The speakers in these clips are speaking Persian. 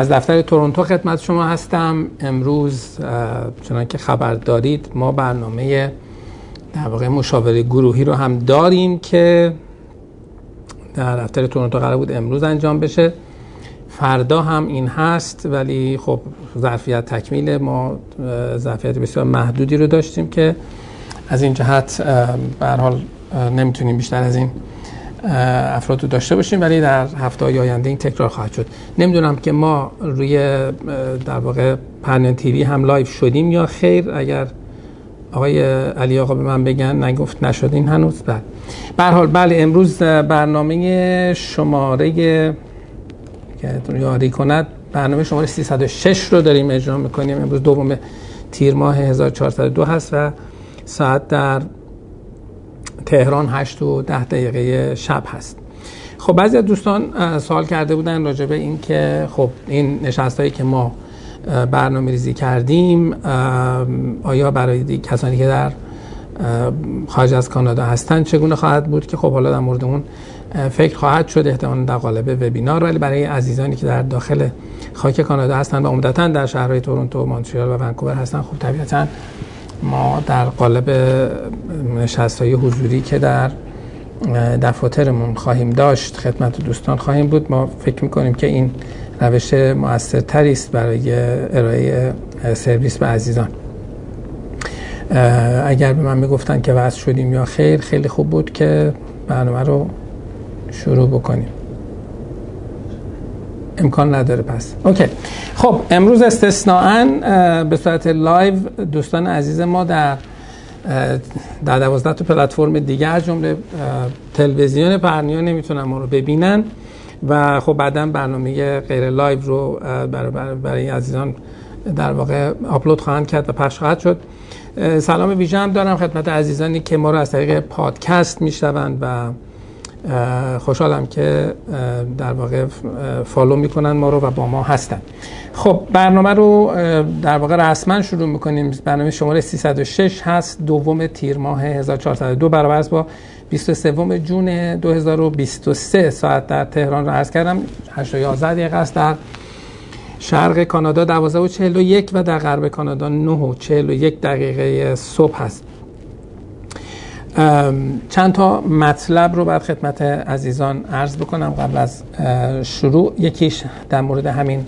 از دفتر تورنتو خدمت شما هستم. امروز چنان که خبر دارید ما برنامه در واقع مشاوره گروهی رو هم داریم که در دفتر تورنتو قرار بود امروز انجام بشه. فردا هم این هست ولی خب ظرفیت تکمیل ما ظرفیت بسیار محدودی رو داشتیم که از این جهت به حال نمی‌تونیم بیشتر از این افراد رو داشته باشیم ولی در هفته های آینده این تکرار خواهد شد. نمی‌دونم که ما روی در واقع پرنیان TV هم live شدیم یا خیر؟ اگر آقای علی آقا به من بگن نگفت نشدین هنوز؟ بله. به حال بله امروز برنامه شماره که یاری کند برنامه شماره 306 رو داریم اجرا می‌کنیم. امروز دوم تیر ماه 1402 هست و ساعت در تهران 8 و 10 دقیقه شب هست. خب بعضی از دوستان سوال کرده بودن راجع به این که خب این نشست هایی که ما برنامه ریزی کردیم آیا برای کسانی که در خارج از کانادا هستن چگونه خواهد بود که خب حالا در مورد اون فکر خواهد شد؟ احتمالا در قالب وبینار. ولی برای عزیزانی که در داخل خاک کانادا هستن و عمدتا در شهرهای تورنتو، مونترال و ونکوور هستن خب طبیعتا ما در قالب نشست های حضوری که در دفاترمون خواهیم داشت خدمت دوستان خواهیم بود ما فکر می‌کنیم که این روش موثرتری است برای ارائه سرویس به عزیزان. اگر به من می‌گفتن که وضع شدیم یا خیر خیلی خوب بود که برنامه رو شروع بکنیم. امکان نداره پس. اوکی. خب امروز استثناا به صورت live دوستان عزیز ما در در دوازده تا پلتفرم دیگه از جمله تلویزیون پرنیان نمی‌تونن ما رو ببینن و خب بعدا برنامه غیر live رو برای, برای عزیزان در واقع آپلود خواهند کرد و پخش خواهد شد. سلام ویژه هم دارم خدمت عزیزانی که ما رو از طریق پادکست میشنوند و خوشحالم که در واقع فالو می‌کنن ما رو و با ما هستن. خب برنامه رو در واقع رسما شروع می‌کنیم. برنامه شماره 306 هست دوم تیر ماه 1402 برابر با 23 جون 2023 ساعت در تهران رو عرض کردم. 8 11 دقیقه است در شرق کانادا. 12 و 41 و در غرب کانادا 9 و 41 دقیقه صبح هست. چند تا مطلب رو بعد خدمت عزیزان عرض بکنم قبل از شروع. یکیش در مورد همین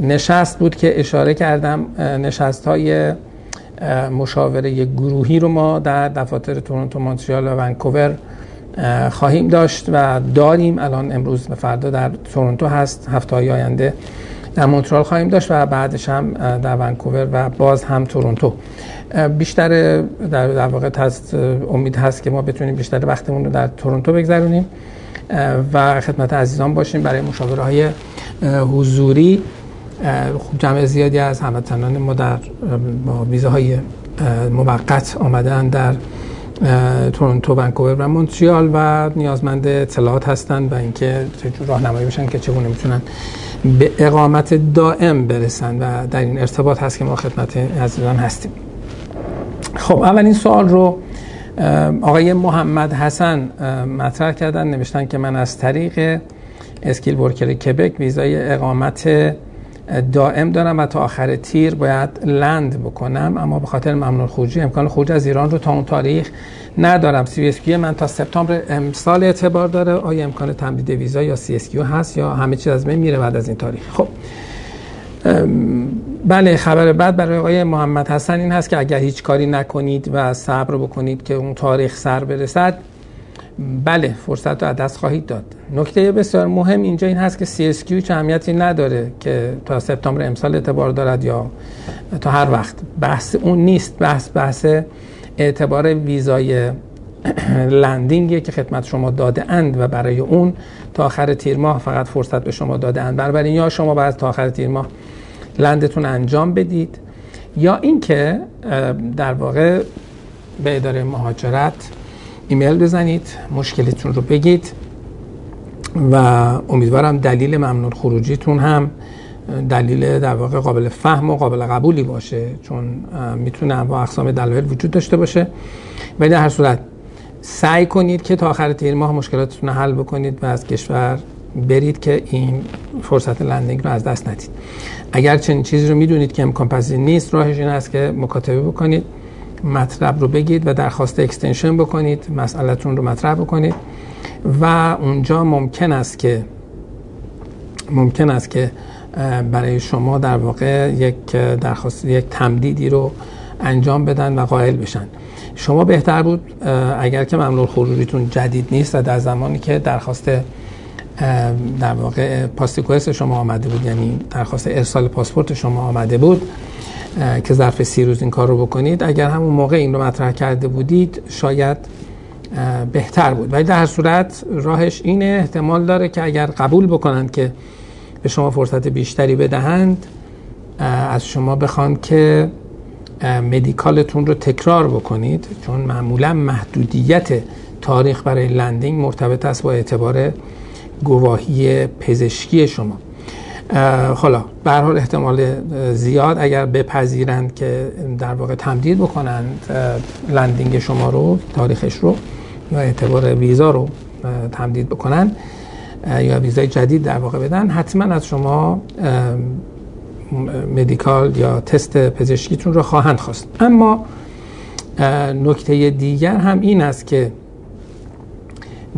نشست بود که اشاره کردم. نشست های مشاوره گروهی رو ما در دفاتر تورنتو مونتریال و ونکوور خواهیم داشت و داریم. الان امروز به فردا در تورنتو هست. هفته آینده در مونترال خواهیم داشت و بعدش هم در ونکوور و باز هم تورنتو. بیشتر در, در واقع هست امید هست که ما بتونیم بیشتر وقتمون رو در تورنتو بگذرونیم. و خدمت عزیزان باشیم. برای مشاوره های حضوری خوب جمع زیادی از هموطنان ما در با ویزه های موقت آمدن در تورنتو ونکوور و مونتریال و نیازمند اطلاعات هستند و اینکه چه راهنمایی بشن که چگونه می‌تونن به اقامت دائم برسن و در این ارتباط هست که ما خدمت عزیزان هستیم. خب اولین سوال رو آقای محمد حسن مطرح کردن نوشتن که من از طریق Skilled Worker کبک ویزای اقامت دائم دارم و تا آخر تیر باید land بکنم اما به خاطر ممنوع خروجی امکان خروج از ایران رو تا اون تاریخ ندارم. CSQ من تا سپتامبر امسال اعتبار داره. آیا امکان تمدید ویزا یا CSQ هست یا همه چیز از من میره بعد از این تاریخ؟ خب بله خبر بعد برای آقای محمد حسن این هست که اگر هیچ کاری نکنید و صبر بکنید که اون تاریخ سر برسد بله فرصت رو دست خواهید داد. نکته بسیار مهم اینجا این هست که CSQ چه اهمیتی نداره که تا سپتامبر امسال اعتبار دارد یا تا هر وقت. بحث اون نیست. بحث بحث اعتبار ویزای لندینگه که خدمت شما داده اند و برای اون تا آخر تیر ماه فقط فرصت به شما داده اند. بنابراین یا شما باید تا آخر تیر ماه لندتون انجام بدید یا اینکه در واقع به اداره مهاجرت ایمیل بزنید مشکلتون رو بگید و امیدوارم دلیل ممنون خروجیتون هم دلیل در واقع قابل فهم و قابل قبولی باشه چون می‌تونه با اقسام دلایل وجود داشته باشه. ولی در هر صورت سعی کنید که تا آخر تیر ماه مشکلاتتون رو حل بکنید و از کشور برید که این فرصت landing رو از دست ندید. اگر چنین چیزی رو می‌دونید که امکان پذیر نیست راهش این است که مکاتبه بکنید مطلب رو بگید و درخواست extension بکنید مسئلهتون رو مطرح بکنید. و اونجا ممکن است که ممکن است که برای شما در واقع یک درخواست یک تمدیدی رو انجام بدن و قائل بشن. شما بهتر بود اگر که ممنوع خروجیتون جدید نیست و در زمانی که درخواست در واقع پاسپورت شما آمده بود یعنی درخواست ارسال پاسپورت شما آمده بود که ظرف سی روز این کار رو بکنید اگر همون موقع این رو مطرح کرده بودید شاید بهتر بود. ولی در هر صورت راهش اینه احتمال داره که اگر قبول بکنند که به شما فرصت بیشتری بدهند از شما بخوان که medical تون رو تکرار بکنید چون معمولا محدودیت تاریخ برای landing مرتبط است با اعتبار گواهی پزشکی شما. حالا به حال احتمال زیاد اگر بپذیرند که در واقع تمدید بکنند landing شما رو تاریخش رو یا اعتبار ویزا رو تمدید بکنن یا ویزای جدید در واقع بدن حتما از شما مدیکال یا تست پزشکیتون رو خواهند خواست. اما نکته دیگر هم این است که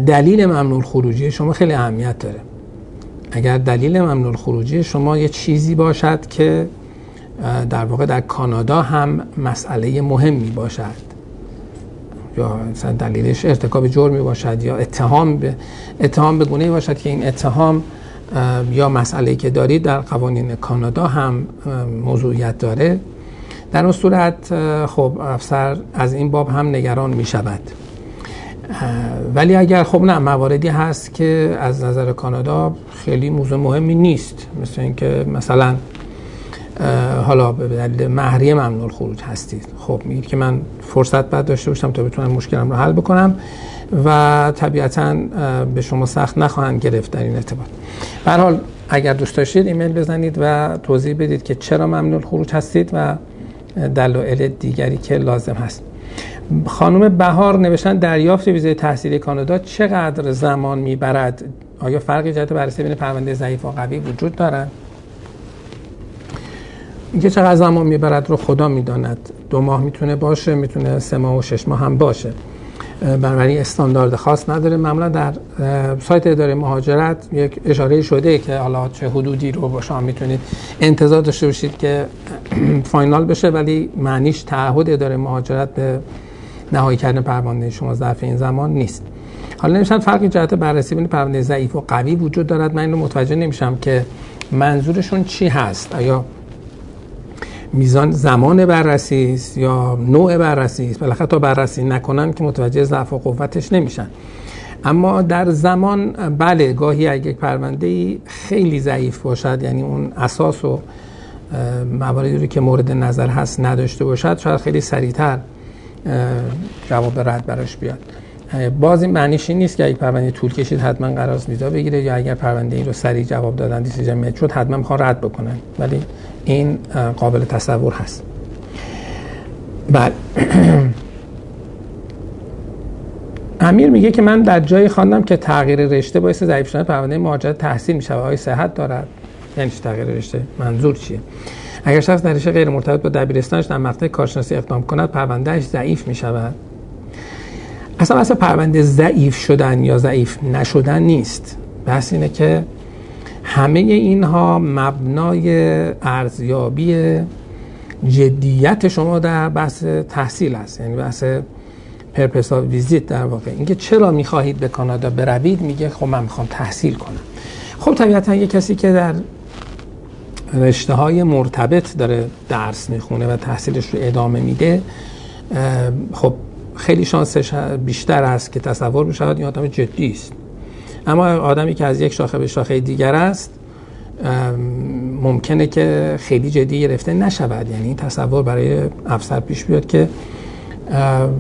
دلیل ممنوع خروجی شما خیلی اهمیت داره. اگر دلیل ممنوع خروجی شما یه چیزی باشد که در واقع در کانادا هم مسئله مهمی باشد. یا مثلا دلیلش ارتکاب جرمی باشد یا اتهام به اتهام به گونه باشد که این اتهام یا مسئله که دارید در قوانین کانادا هم موضوعیت داره. در اون صورت خب افسر از این باب هم نگران می شود ولی اگر خب نه مواردی هست که از نظر کانادا خیلی موضوع مهمی نیست. مثل اینکه مثلا حالا به دلیل مهریه ممنوع خروج هستید. خب میگید که من فرصت بعد داشته باشم تا بتونم مشکلم رو حل بکنم و طبیعتا به شما سخت نخواهند گرفت در این ارتباط. به حال اگر دوست داشتید ایمیل بزنید و توضیح بدید که چرا ممنوع خروج هستید و دلایل دیگری که لازم هست. خانم بهار نوشتن دریافت ویزای تحصیلی کانادا چقدر زمان می‌برد؟ آیا فرقی جهت بررسی بین پرونده ضعیف و قوی وجود دارد؟ اینکه چقدر زمان می‌برد رو خدا می‌داند. دو ماه می‌تونه باشه می‌تونه سه ماه و شش ماه هم باشه. بنابراین استاندارد خاص نداره. معمولا در سایت اداره مهاجرت یک اشاره شده که حالا چه حدودی رو با شما می‌تونید انتظار داشته باشید که فاینال بشه ولی معنیش تعهد اداره مهاجرت به نهایی کردن پرونده شما ظرف این زمان نیست. حالا نمیشن فرقی جهت بررسی بین پرونده ضعیف و قوی وجود دارد. من اینو متوجه نمیشم که منظورشون چی هست. آیا میزان زمان بررسی است یا نوع بررسی است؟ بالاخره تا بررسی نکنن که متوجه ضعف و قوتش نمیشن. اما در زمان بله گاهی اگه یک پرونده خیلی ضعیف باشد یعنی اون اساس و مواردی رو که مورد نظر هست نداشته باشد شاید خیلی سریعتر جواب رد براش بیاد. باز این معنیش این نیست که اگه پرونده طول کشید حتما قرار ویزا بگیره یا اگر پرونده این رو سریع جواب دادن دیسیژن میت شد حتما می‌خوان رد بکنن. ولی این قابل تصور هست. بله. امیر میگه که من در جایی خواندم که تغییر رشته باعث ضعیف شدن پرونده مهاجرت تحصیل میشه آیا صحت دارد. یعنی تغییر رشته؟ منظور چیه؟ اگر شخص در رشته غیر مرتبط با دبیرستانش در مقطع کارشناسی اقدام کند پروندهش ضعیف می شود اصلا اصلا پرونده ضعیف شدن یا ضعیف نشدن نیست. بحث اینه که همه اینها مبنای ارزیابی جدیت شما در بحث تحصیل است. یعنی بحث پرپسا ویزیت در واقع. اینکه چرا می‌خواهید به کانادا بروید؟ میگه خب من می‌خوام تحصیل کنم. خب طبیعتا یه کسی که در رشته های مرتبط داره درس می‌خونه و تحصیلش رو ادامه میده خب خیلی شانسش بیشتر است که تصور بشود این آدم جدی است. اما آدمی که از یک شاخه به شاخه دیگر است ممکنه که خیلی جدی گرفته نشود. یعنی این تصور برای افسر پیش بیاد که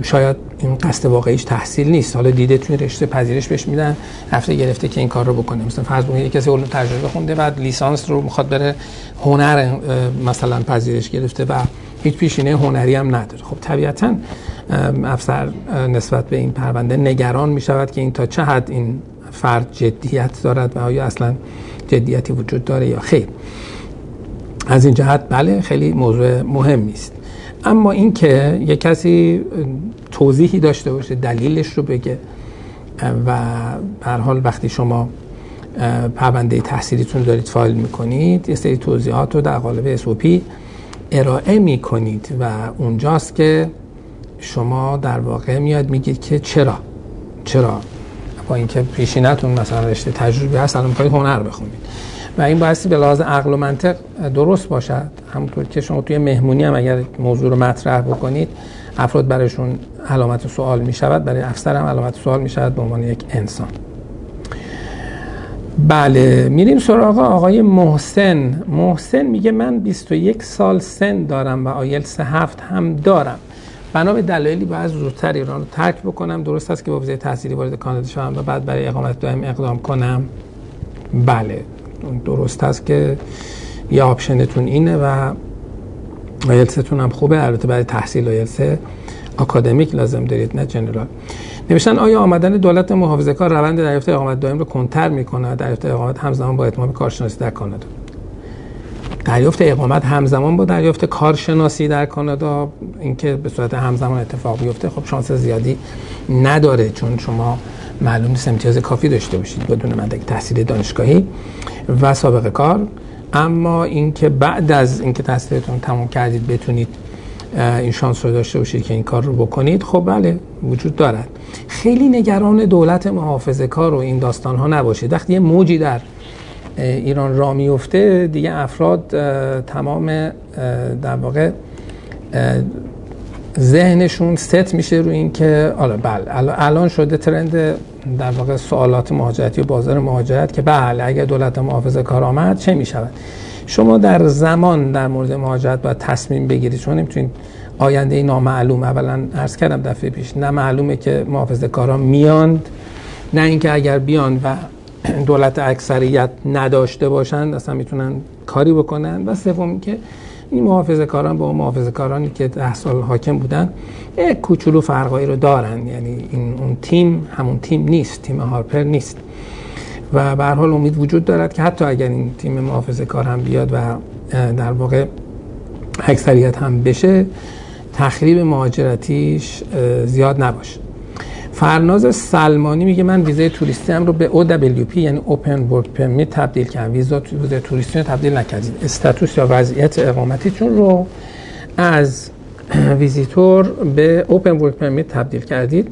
شاید این قصد واقعیش تحصیل نیست. حالا دیده توی رشته پذیرش بهش میدن رفته گرفته که این کار رو بکنه. مثلا فرض بکنید کسی علوم تجربه خونده بعد لیسانس رو می‌خواد بره هنر مثلا پذیرش گرفته و هیچ پیشینه هنری هم نداره. خب طبیعتا افسر نسبت به این پرونده نگران می‌شود که این تا چه حد این فرد جدیت دارد و آیا اصلا جدیتی وجود داره یا خیر. از این جهت بله خیلی موضوع مهمی است اما اینکه یک کسی توضیحی داشته باشه دلیلش رو بگه و هر حال وقتی شما پرونده تحصیلیتون دارید فایل می‌کنید یه سری توضیحات رو در قالب SOP ارائه می‌کنید و اونجاست که شما در واقع میاد میگید که چرا؟ چرا؟ با اینکه پیشینتون مثلا رشته تجربه هست الان می‌خواید هنر بخونید. و این بایستی به لحاظ عقل و منطق درست باشد. همونطور که شما توی مهمونی هم اگر موضوع رو مطرح بکنید افراد برایشون علامت سوال می شود برای افسر هم علامت سوال می شود به عنوان یک انسان. بله میریم سراغ آقای محسن. محسن میگه من 21 سال سن دارم و آیل سه هفت هم دارم. بنا به دلایلی باید زودتر ایران رو ترک بکنم. درست است که با ویزای تحصیلی وارد کانادا شوم و بعد برای اقامت دائم اقدام کنم. بله درست است که یه option تون اینه و آیلتستون هم خوبه. البته برای تحصیل آیلتس اکادمیک لازم دارید نه general. نوشتن آیا آمدن دولت محافظه کار روند دریافت اقامت دائم رو کندتر می‌کنه دریافت اقامت همزمان با اتمام کارشناسی در کانادا. دریافت اقامت همزمان با دریافت کارشناسی در کانادا اینکه به صورت همزمان اتفاق بیفته خب شانس زیادی نداره چون شما معلوم نیست امتیاز کافی داشته باشید بدون مدرک تحصیل دانشگاهی و سابقه کار. اما اینکه بعد از اینکه تحصیلتون تمام کردید بتونید این شانس رو داشته باشید که این کار رو بکنید خب بله وجود دارد. خیلی نگران دولت محافظه کار و این داستان ها نباشید. وقتی یه موجی در ایران را میفته دیگه افراد تمام در واقع ذهنشون ست میشه روی این که حالا بله الان شده ترند در واقع سوالات مهاجرتی و بازار مهاجرت که بله اگر دولت محافظه کار آمد چه می‌شود؟ شما در زمان در مورد مهاجرت باید تصمیم بگیرید. چون نمی‌تونید آینده نامعلوم اولا عرض کردم دفعه پیش نه معلومه که محافظه کارا میاند نه اینکه اگر بیان و دولت اکثریت نداشته باشند اصلا می‌تونن کاری بکنن. و سوم که این محافظه کاران با محافظه کارانی که ده سال حاکم بودن یک کوچولو فرقایی رو دارن. یعنی این اون تیم همون تیم نیست تیم هارپر نیست. و به حال امید وجود دارد که حتی اگر این تیم محافظه کار هم بیاد و در واقع اکثریت هم بشه تخریب مهاجرتیش زیاد نباشه. فرناز سلمانی میگه من ویزای توریستیم رو به OWP یعنی Open Work Permit تبدیل کردم. ویزا ویزای توریستی رو تبدیل نکردید status یا وضعیت اقامتیتون رو از ویزیتور به open work permit تبدیل کردید.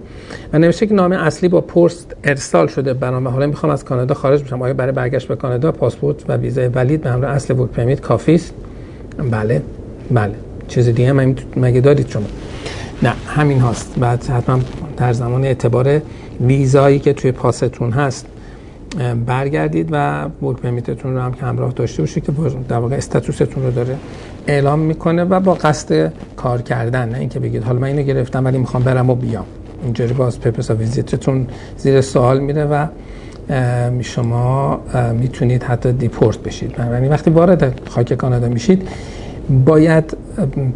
و نوشته که نامه اصلی با پست ارسال شده برام حالا می‌خوام از کانادا خارج بشم. آیا برای برگشت به کانادا پاسپورت و ویزای valid به همراه اصل work permit کافی است؟ بله بله. چیز دیگه مگه دارید شما؟ نه همین هاست. بعد حتما در زمان اعتبار ویزایی که توی پاستون هست برگردید و ورک پرمیتتون رو هم که همراه داشته باشید که در واقع استاتوستون رو داره اعلام می‌کنه و با قصد کار کردن. نه اینکه بگید حالا من اینو گرفتم ولی می‌خوام برم و بیام. اینجوری باز پپرس ویزیتتون زیر سوال میره و شما می‌تونید حتی دیپورت بشید. یعنی وقتی وارد خاک کانادا میشید باید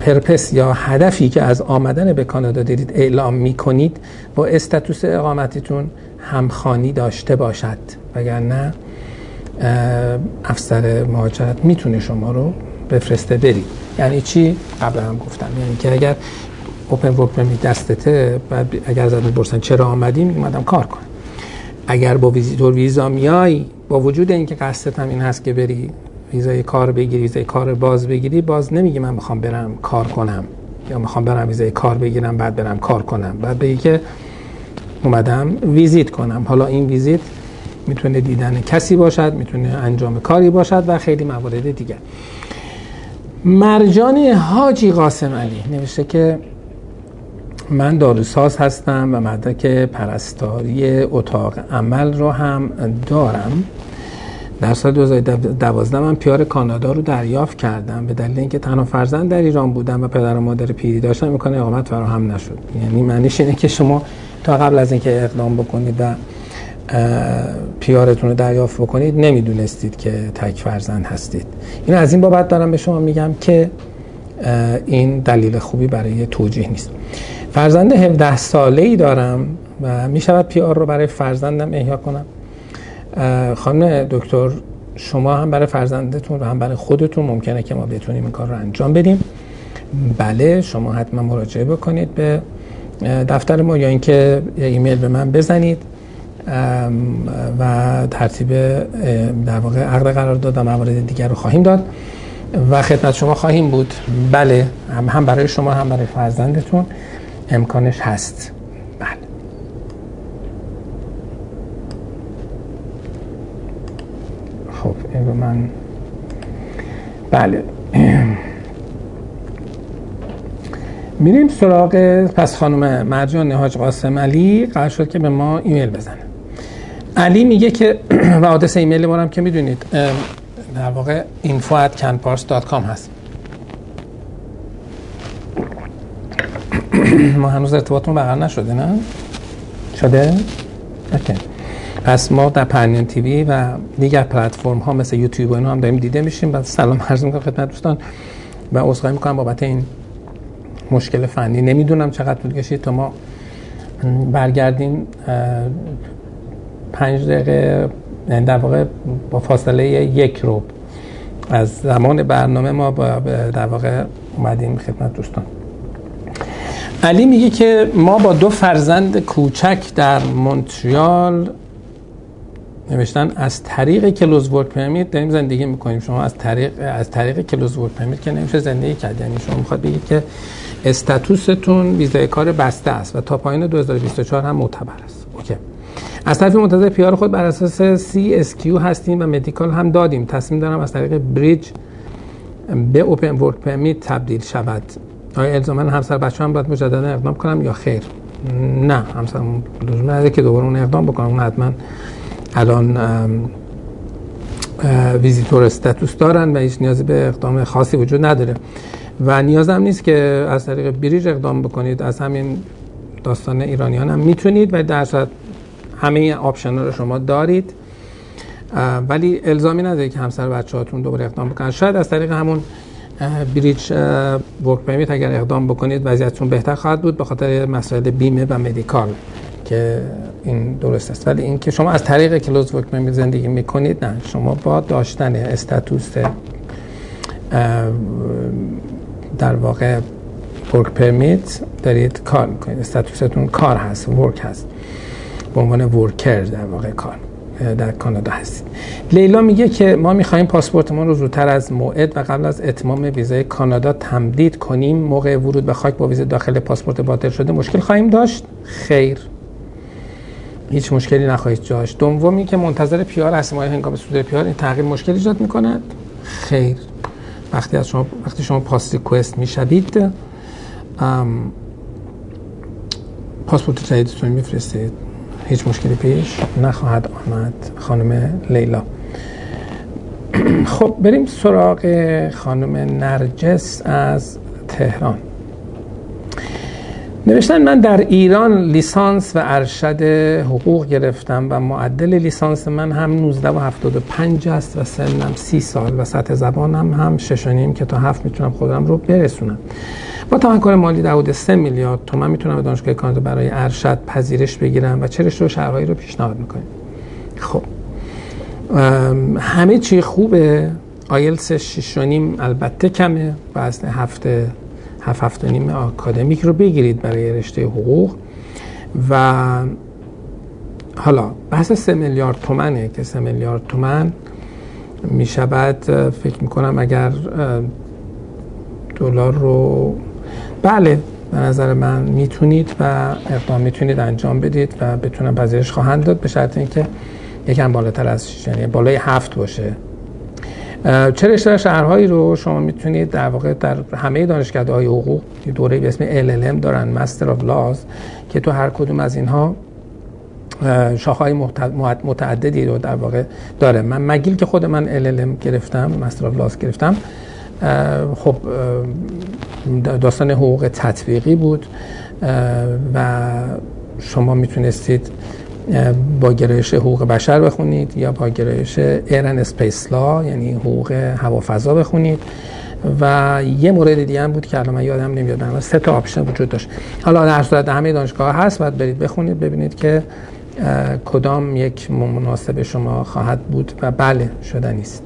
پرپس یا هدفی که از آمدن به کانادا دارید اعلام می‌کنید با استاتوس اقامتیتون همخانی داشته باشد. وگرنه افسر مهاجرت می‌تونه شما رو بفرسته برید یعنی چی؟ قبل هم گفتم. یعنی که اگر اوپن ورک پرمیت دستته بعد اگر ازت می‌پرسن چرا آمدی میگم کار کن. اگر با ویزیتور ویزا میای با وجود اینکه قصدت هم این هست که بری ویزای کار بگیری ویزای کار باز بگیری. باز نمیگی من می‌خوام برم کار کنم یا می‌خوام برم ویزای کار بگیرم بعد برم کار کنم. بعد بگی که اومدم ویزیت کنم. حالا این ویزیت می‌تونه دیدن کسی باشد می‌تونه انجام کاری باشد و خیلی موارد دیگه مرجان حاجی قاسم علی نوشته که من داروساز هستم و مدرک پرستاری اتاق عمل رو هم دارم. در سال 2012 من پیار کانادا رو دریافت کردم به دلیل اینکه تنها فرزند در ایران بودم و پدر و مادر پیری داشتم می‌کنه اقامت فراهم نشد. یعنی معنیش اینه که شما تا قبل از اینکه اقدام بکنید و پیارتون رو دریافت بکنید نمی‌دونستید که تک فرزند هستید. این از این بابت دارم به شما میگم که این دلیل خوبی برای توجیه نیست. فرزند 17 ساله ای دارم و می‌شود پیار رو برای فرزندم احیا کنم. خانم دکتر شما هم برای فرزندتون و هم برای خودتون ممکنه که ما بتونیم این کار رو انجام بدیم. بله شما حتما مراجعه بکنید به دفتر ما یا اینکه ایمیل به من بزنید. و ترتیب در واقع عقد قرار داد و موارد دیگر رو خواهیم داد و خدمت شما خواهیم بود. بله هم برای شما هم برای فرزندتون امکانش هست بله خب من بله. میریم سراغ پس خانم مرجان نهاج قاسم علی. قرار شد که به ما ایمیل بزنه. علی میگه که و آدرس ایمیل ما هم که می‌دونید در واقع info at canpars.com هست. ما هنوز ارتباطمون برقرار نشده نه؟ شده؟ اوکی. پس ما در پرنیان تیوی و دیگر پلتفرم ها مثل یوتیوب و اینو هم داریم دیده میشیم و سلام عرض می‌کنم خدمت دوستان. و عذرخواهی می‌کنم بابت این مشکل فنی. نمی‌دونم چقدر طول کشید تا ما برگردیم پنج دقیقه یعنی در واقع با فاصله یک رو از زمان برنامه ما با در واقع اومدیم خدمت دوستان. علی میگه که ما با دو فرزند کوچک در مونتریال نوشتن از طریق closed work permit داریم زندگی می‌کنیم. شما از طریق از طریق closed work permit که نمیشه زندگی کرد. یعنی شما می‌خواد بگید که status تون ویزای کار بسته است و تا پایان 2024 هم معتبر است. OK. از طرف منتظر PR خود بر اساس CSQ هستیم و medical هم دادیم. تصمیم دارم از طریق bridge به open work permit تبدیل شود. آیا الزاما همسر بچه هم باید مجددا اقدام کنم یا خیر؟ نه همسر لزوم نداره که دوباره اون اقدام بکنم اون حتما الان visitor status دارن و هیچ نیازی به اقدام خاصی وجود نداره. و نیاز هم نیست که از طریق bridge اقدام بکنید. از همین داستان ایرانیان هم می‌تونید و در صورت همه option رو شما دارید. ولی الزامی نداره که همسر بچه هاتون دوباره اقدام بکنن. شاید از طریق همون bridge work permit اگر اقدام بکنید وضعیتتون بهتر خواهد بود به خاطر مسائل بیمه و medical. که این درست است. ولی اینکه شما از طریق closed permit زندگی می‌کنید نه. شما با داشتن status در واقع ورک پرمیت دارید کار می‌کنید. استاتوستون کار هست ورک هست. به عنوان ورکر در واقع کار در کانادا هستید. لیلا میگه که ما می‌خواهیم پاسپورتمون رو زودتر از موعد و قبل از اتمام ویزای کانادا تمدید کنیم. موقع ورود به خاک با ویزا داخل پاسپورت باطل شده مشکل خواهیم داشت. خیر. هیچ مشکلی نخواهید داشت. دومی که منتظر پیار هستیم. آیا هنگام صدور پیار این تغییر مشکل ایجاد می‌کند؟ خیر. وقتی از شما وقتی شما پاس ریکوست می‌شوید پاسپورت جدیدتون میفرستید. هیچ مشکلی پیش نخواهد آمد خانم لیلا. خب بریم سراغ خانم نرجس از تهران. نوشتن من در ایران لیسانس و ارشد حقوق گرفتم و معدل لیسانس من هم 19 و 75 است و سنم 30 سال و سطح زبانم هم 6 نیم که تا 7 می‌تونم خودم رو برسونم. با تمکن مالی در حدود 3 میلیارد تومن می‌تونم به دانشگاه کانادا برای ارشد پذیرش بگیرم و چه رشته و شرایطی رو پیشنهاد می‌کنیم خب همه چی خوبه. آیلتس 6 نیم البته کمه. و از هفته هفت هفت نیم آکادمیک رو بگیرید برای رشته حقوق. و حالا بحث سه میلیارد تومنه که سه میلیارد تومن می شود فکر می‌کنم اگر دلار رو بله به نظر من می‌تونید و اقدام می‌تونید انجام بدید و بتونم پذیرش خواهند داد به شرط اینکه یکم بالاتر از یعنی بالای هفت باشه. چه رشته شهرهایی رو شما می‌تونید در واقع در همه دانشکده های حقوق دوره به اسم LLM دارن مستر آف لاز که تو هر کدوم از اینها شاخهای متعددی رو در واقع داره. من مگیل که خود من LLM گرفتم Master of Laws گرفتم خب داستان حقوق تطبیقی بود و شما می‌تونستید با گرایش حقوق بشر بخونید یا با گرایش Air and Space Law یعنی حقوق هوافضا بخونید. و یه مورد دیگه هم بود که الان من یادم نمیاد سه تا option وجود داشت. حالا در صورت همه دانشگاه هست بعد برید بخونید ببینید که کدام یک مناسب شما خواهد بود و بله شدنی است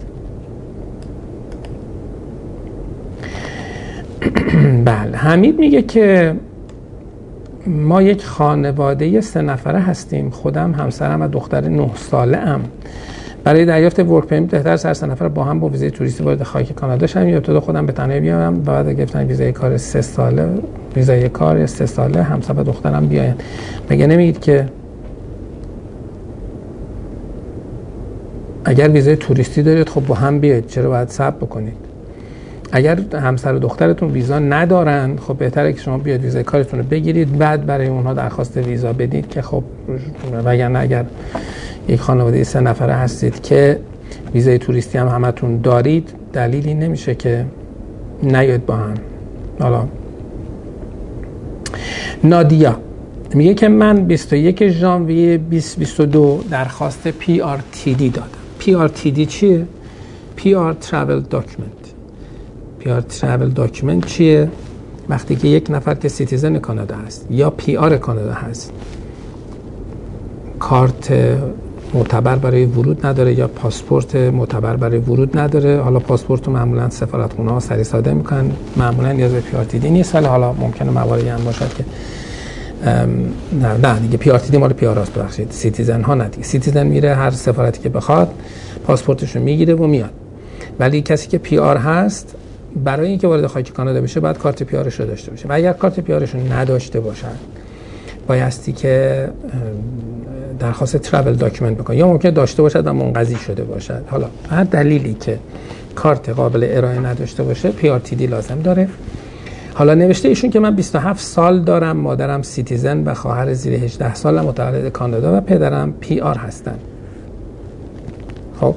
بله حمید میگه که ما یک خانواده سه نفره هستیم خودم همسرم و دختر نه ساله ام. برای دریافت ورک پرمیت بهتر سر سه نفر با هم با ویزای توریستی وارد خاک کانادا شدم یا ابتدا خودم به تنهایی بیام و بعد گرفتن ویزای کار سه ساله ویزای کار سه ساله همسر و دخترم بیاین. مگه نمیگید که اگر ویزای توریستی دارید خب با هم بیاید. چرا باید صبر بکنید؟ اگر همسر و دخترتون ویزا ندارن خب بهتره که شما بیاید ویزای کارتون رو بگیرید بعد برای اونها درخواست ویزا بدید که خب وگرنه اگر یک خانواده سه نفره هستید که ویزای توریستی هم همتون دارید دلیلی نمیشه که نیاید با هم. حالا نادیا میگه که من 21 ژانویه 2022 درخواست PRTD دادم. PRTD چیه؟ PR Travel Document. PR Travel Document چیه؟ وقتی که یک نفر که citizen کانادا هست یا PR کانادا هست کارت معتبر برای ورود نداره یا پاسپورت معتبر برای ورود نداره. حالا پاسپورت رو معمولا سفارتخونه ها سریع صادر می‌کنن. معمولا نیاز به PRTD نیست ولی حالا ممکنه مواردی هم باشد که نه نه دیگه PRTD مال PR است ببخشید. citizen ها نه citizen میره هر سفارتی که بخواد پاسپورتش رو می‌گیره و میاد. ولی کسی که PR هست برای اینکه وارد خاک کانادا بشه باید کارت PR رو داشته باشه و اگر کارت PR رو نداشته باشن بایستی که درخواست travel document بکنه یا ممکن داشته باشد و منقضی شده باشد. حالا هر دلیلی که کارت قابل ارائه نداشته باشه PRTD لازم داره. حالا نوشته ایشون که من 27 سال دارم مادرم citizen و خواهر زیر 18 سال متولد کانادا و پدرم PR هستن. خب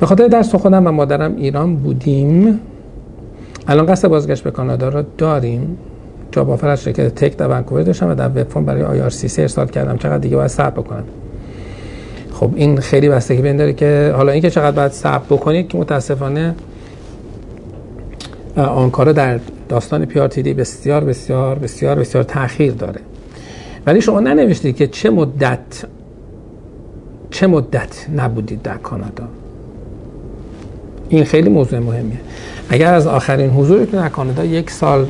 به خاطر درس خودم و مادرم ایران بودیم. الان قصد بازگشت به کانادا را داریم. job offer از شرکت tech در ونکوور داشتم و در web form برای IRCC ارسال کردم. چقدر دیگه باید صبر بکنم خب این خیلی بستگی به این داره که حالا اینکه چقدر باید صبر بکنید که متاسفانه آن کارا در داستان پی آر تی دی بسیار بسیار بسیار بسیار تاخیر داره. ولی شما ننوشتید که چه مدت چه مدت نبودید در کانادا. این خیلی موضوع مهمیه. اگر از آخرین حضورتون در کانادا یک سال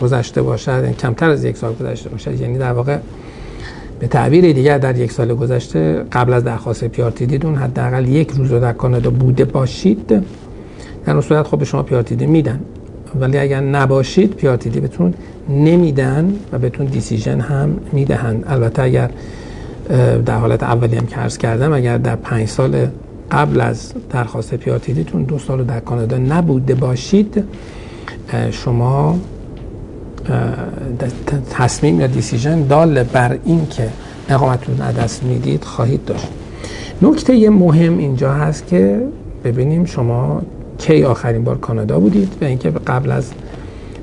گذشته باشد؟ یعنی کمتر از یک سال گذشته باشد؟ یعنی در واقع به تعبیر دیگر در یک سال گذشته قبل از درخواست پیارتی دیدون حداقل یک روز در کانادا بوده باشید. در اون صورت خب به شما پیارتی میدن. ولی اگر نباشید پیارتی بهتون نمیدن و بهتون دیسیژن هم می‌دهند البته اگر در حالت اولی هم که عرض کردم اگر در پنج سال قبل از درخواست پیارتی دیتون دو سال در کانادا نبوده باشید شما تصمیم یا دیسیژن دال بر این که اقامتون دست می‌دید خواهید داشت. نکته مهم اینجا هست که ببینیم شما کی آخرین بار کانادا بودید و اینکه قبل از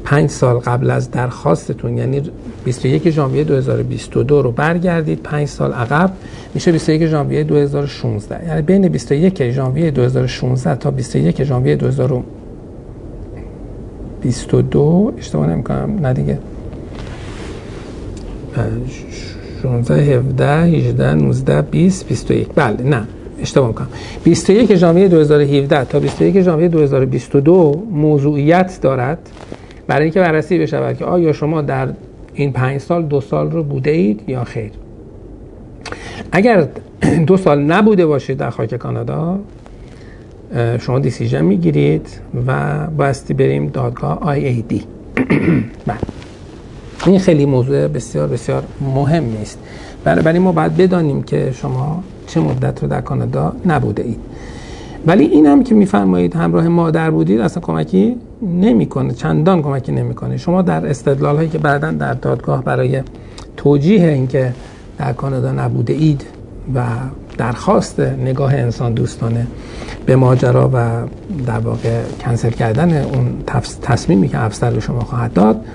پنج سال قبل از درخواستتون یعنی 21 ژانویه 2022 رو برگردید 5 سال عقب میشه 21 ژانویه 2016 یعنی بین 21 ژانویه 2016 تا 21 ژانویه 22 اشتباه نمی کنم نه دیگه 16 17 18 19 20 21 بله نه اشتباه می‌کنم 21 ژانویه 2017 تا 21 ژانویه 2022 موضوعیت دارد برای اینکه بررسی بشود که آیا شما در این پنج سال دو سال رو بوده اید یا خیر؟ اگر دو سال نبوده باشید در خاک کانادا شما دیسیژن می‌گیرید و باستی بریم دادگاه دی. بله. این خیلی موضوع بسیار بسیار مهم است برای ما باید بدانیم که شما چه مدت رو در کانادا نبوده اید. ولی این هم که میفرمایید همراه مادر بودید اصلا کمکی نمی‌کنه چندان کمکی نمی‌کنه. شما در استدلال هایی که بعدا در دادگاه برای توجیه اینکه در کانادا نبوده اید و درخواست نگاه انسان دوستانه به ماجرا و در واقع کنسل کردن اون تصمیمی که officer به شما خواهد داد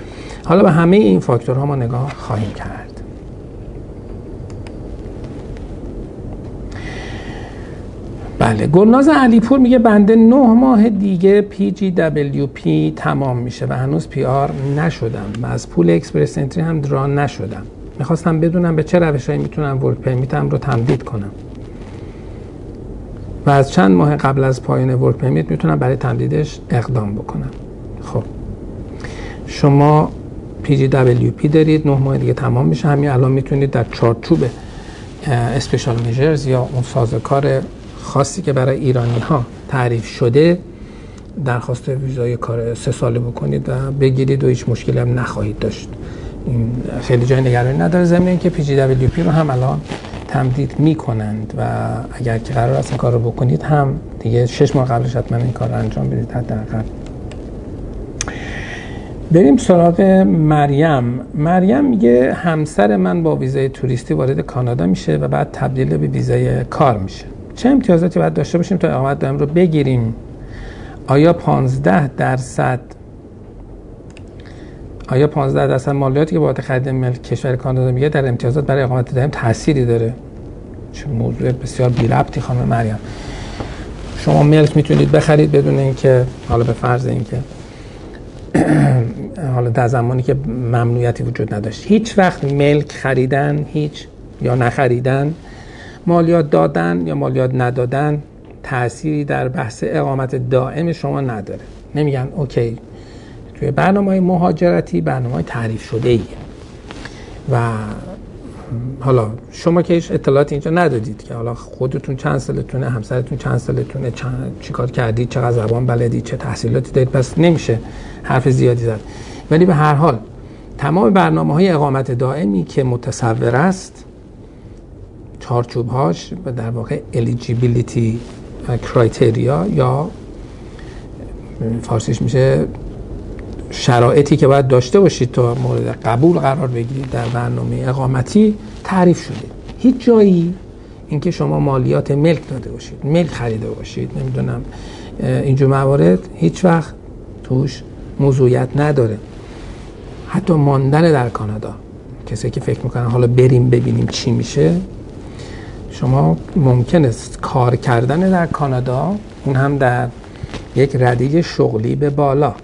حالا به همه این فاکتورها ما نگاه خواهیم کرد. بله. گلناز علیپور میگه بنده نه ماه دیگه PGWP تمام میشه و هنوز PR نشدم. و از pool Express Entry هم draw نشدم. می‌خواستم بدونم به چه روشهایی می‌تونم work permit م رو تمدید کنم. و از چند ماه قبل از پایان work permit می‌تونم برای تمدیدش اقدام بکنم. خب. شما PGWP دارید. نه ماه دیگه تمام میشه. همین الان می‌تونید در چارچوب special measures یا اون سازوکار خاصی که برای ایرانی ها تعریف شده درخواست ویزای کار سه ساله بکنید و بگیرید و هیچ مشکلی هم نخواهید داشت. این خیلی جای نگرانی نداره. ضمن اینکه PGWP رو هم الان تمدید می‌کنند و اگر که قرار است کار رو بکنید هم دیگه شش ماه قبلش حتما این کار رو انجام بدید حداقل. بریم سراغ مریم. مریم میگه همسر من با ویزای توریستی وارد کانادا میشه و بعد تبدیل به ویزای کار میشه. چه امتیازاتی باید داشته باشیم تا اقامت دائم رو بگیریم؟ آیا 15 درصد آیا 15 درصد مالیاتی که بابت خرید ملک کشور کانادا میگه در امتیازات برای اقامت دائم تأثیری داره؟ چه موضوع بسیار بی ربطی خانم مریم. شما ملک می‌تونید بخرید بدون اینکه حالا به فرض اینکه حالا در زمانی که ممنوعیتی وجود نداشت. هیچ وقت ملک خریدن هیچ یا نخریدن مالیات دادن یا مالیات ندادن تأثیری در بحث اقامت دائم شما نداره. نمیگن اوکی توی برنامه مهاجرتی برنامه تعریف شده ایه و حالا شما که هیچ اطلاعاتی اینجا ندادید که حالا خودتون چند سالتونه همسرتون چند سالتونه چند چیکار کردید چقدر زبان بلدید چه تحصیلاتی دارید پس نمیشه حرف زیادی زد. ولی به هر حال تمام برنامه های اقامت دائمی که متصور است چارچوب هاش و در واقع eligibility کرایتریا یا فارسیش میشه شرایطی که باید داشته باشید تا مورد قبول قرار بگیرید در برنامه اقامتی تعریف شده. هیچ جایی اینکه شما مالیات ملک داده باشید ملک خریده باشید نمی‌دونم اینجور موارد هیچ وقت توش موضوعیت نداره. حتی ماندن در کانادا کسی که فکر می‌کنن حالا بریم ببینیم چی میشه شما ممکن است کار کردن در کانادا اون هم در یک ردیج شغلی به بالا.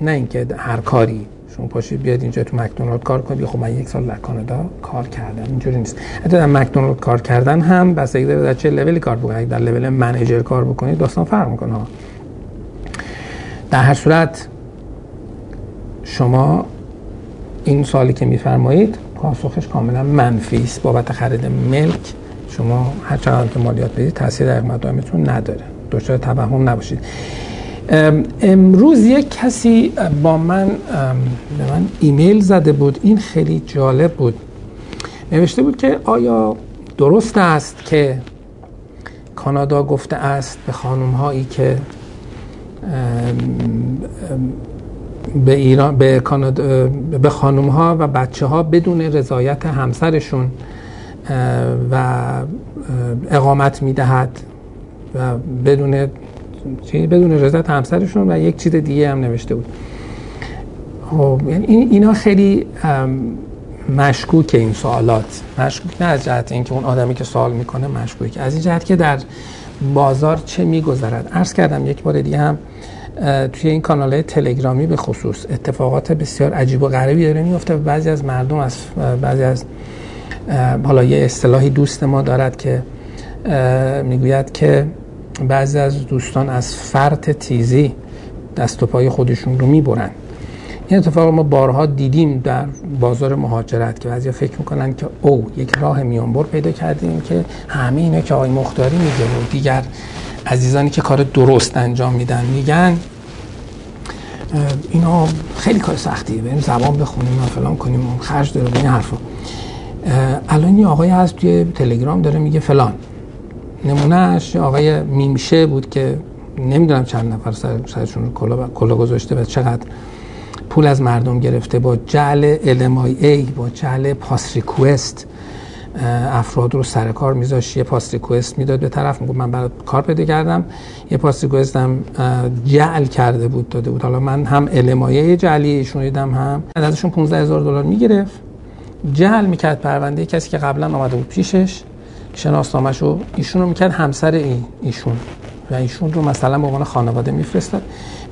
نه اینکه هر کاری شما پاشید بیاد اینجا تو مکدونالد کار کنید. خب من یک سال در کانادا کار کردم. اینجوری نیست. حتی در مکدونالد کار کردن هم بس داره در چه لولی کار بکنید. در لول منیجر کار بکنید داستان فرق می‌کنه. در هر صورت شما این سالی که میفرمایید پاسخش کاملا منفی است بابت خرید ملک. شما هر چقدر که مالیات بدید تاثیر در مدامتون نداره. دچار توهم نباشید. امروز یک کسی با من به من ایمیل زده بود. این خیلی جالب بود. نوشته بود که آیا درست است که کانادا گفته است به خانم هایی که به ایران به کانادا به خانم ها و بچه ها بدون رضایت همسرشون و اقامت می‌دهد و بدون بدون رضایت همسرشون و یک چیز دیگه هم نوشته بود. خب یعنی اینا خیلی مشکوک این سوالات. مشکوک نه از جهت اینکه اون آدمی که سوال می‌کنه مشکوک از این جهت که در بازار چه میگذرد؟ عرض کردم یک بار دیگه هم توی این کانال تلگرامی به خصوص اتفاقات بسیار عجیب و غریبی داره میفته بعضی از مردم از بعضی از حالا یه اصطلاحی دوست ما دارد که می‌گوید که بعضی از دوستان از فرط تیزی دست و پای خودشون رو می‌برن. این اتفاق ما بارها دیدیم در بازار مهاجرت که بعضی فکر می‌کنن که او یک راه میانبر پیدا کردیم که همه اینا که آقای مختاری میگه و دیگر عزیزانی که کار درست انجام میدن میگن اینا خیلی کار سختیه. بریم زبان بخونیم و فلان کنیم خرج داره این حرفا. الان یه آقای هست توی تلگرام داره میگه فلان. نمونهش آقای میمشه بود که نمی‌دونم چند نفر سر سرشون کلا کلا گذاشته و چقدر پول از مردم گرفته. با جعل ای با جعل پاس ریکوست افراد رو سر کار میذاشت. یه پاس ریکوست می‌داد به طرف می‌گفت من برای کار پیدا کردم. یه پاس ریکوست هم جعل کرده بود داده بود. حالا من هم المایه جعلی ایشون دیدم هم ازشون 15 هزار دلار می‌گرفت. جعل می‌کرد پرونده کسی که قبلا آمده بود پیشش شناسنامه‌ش رو ایشون رو می‌کرد همسر این ایشون. و ایشون رو مثلا به عنوان خانواده میفرستاد.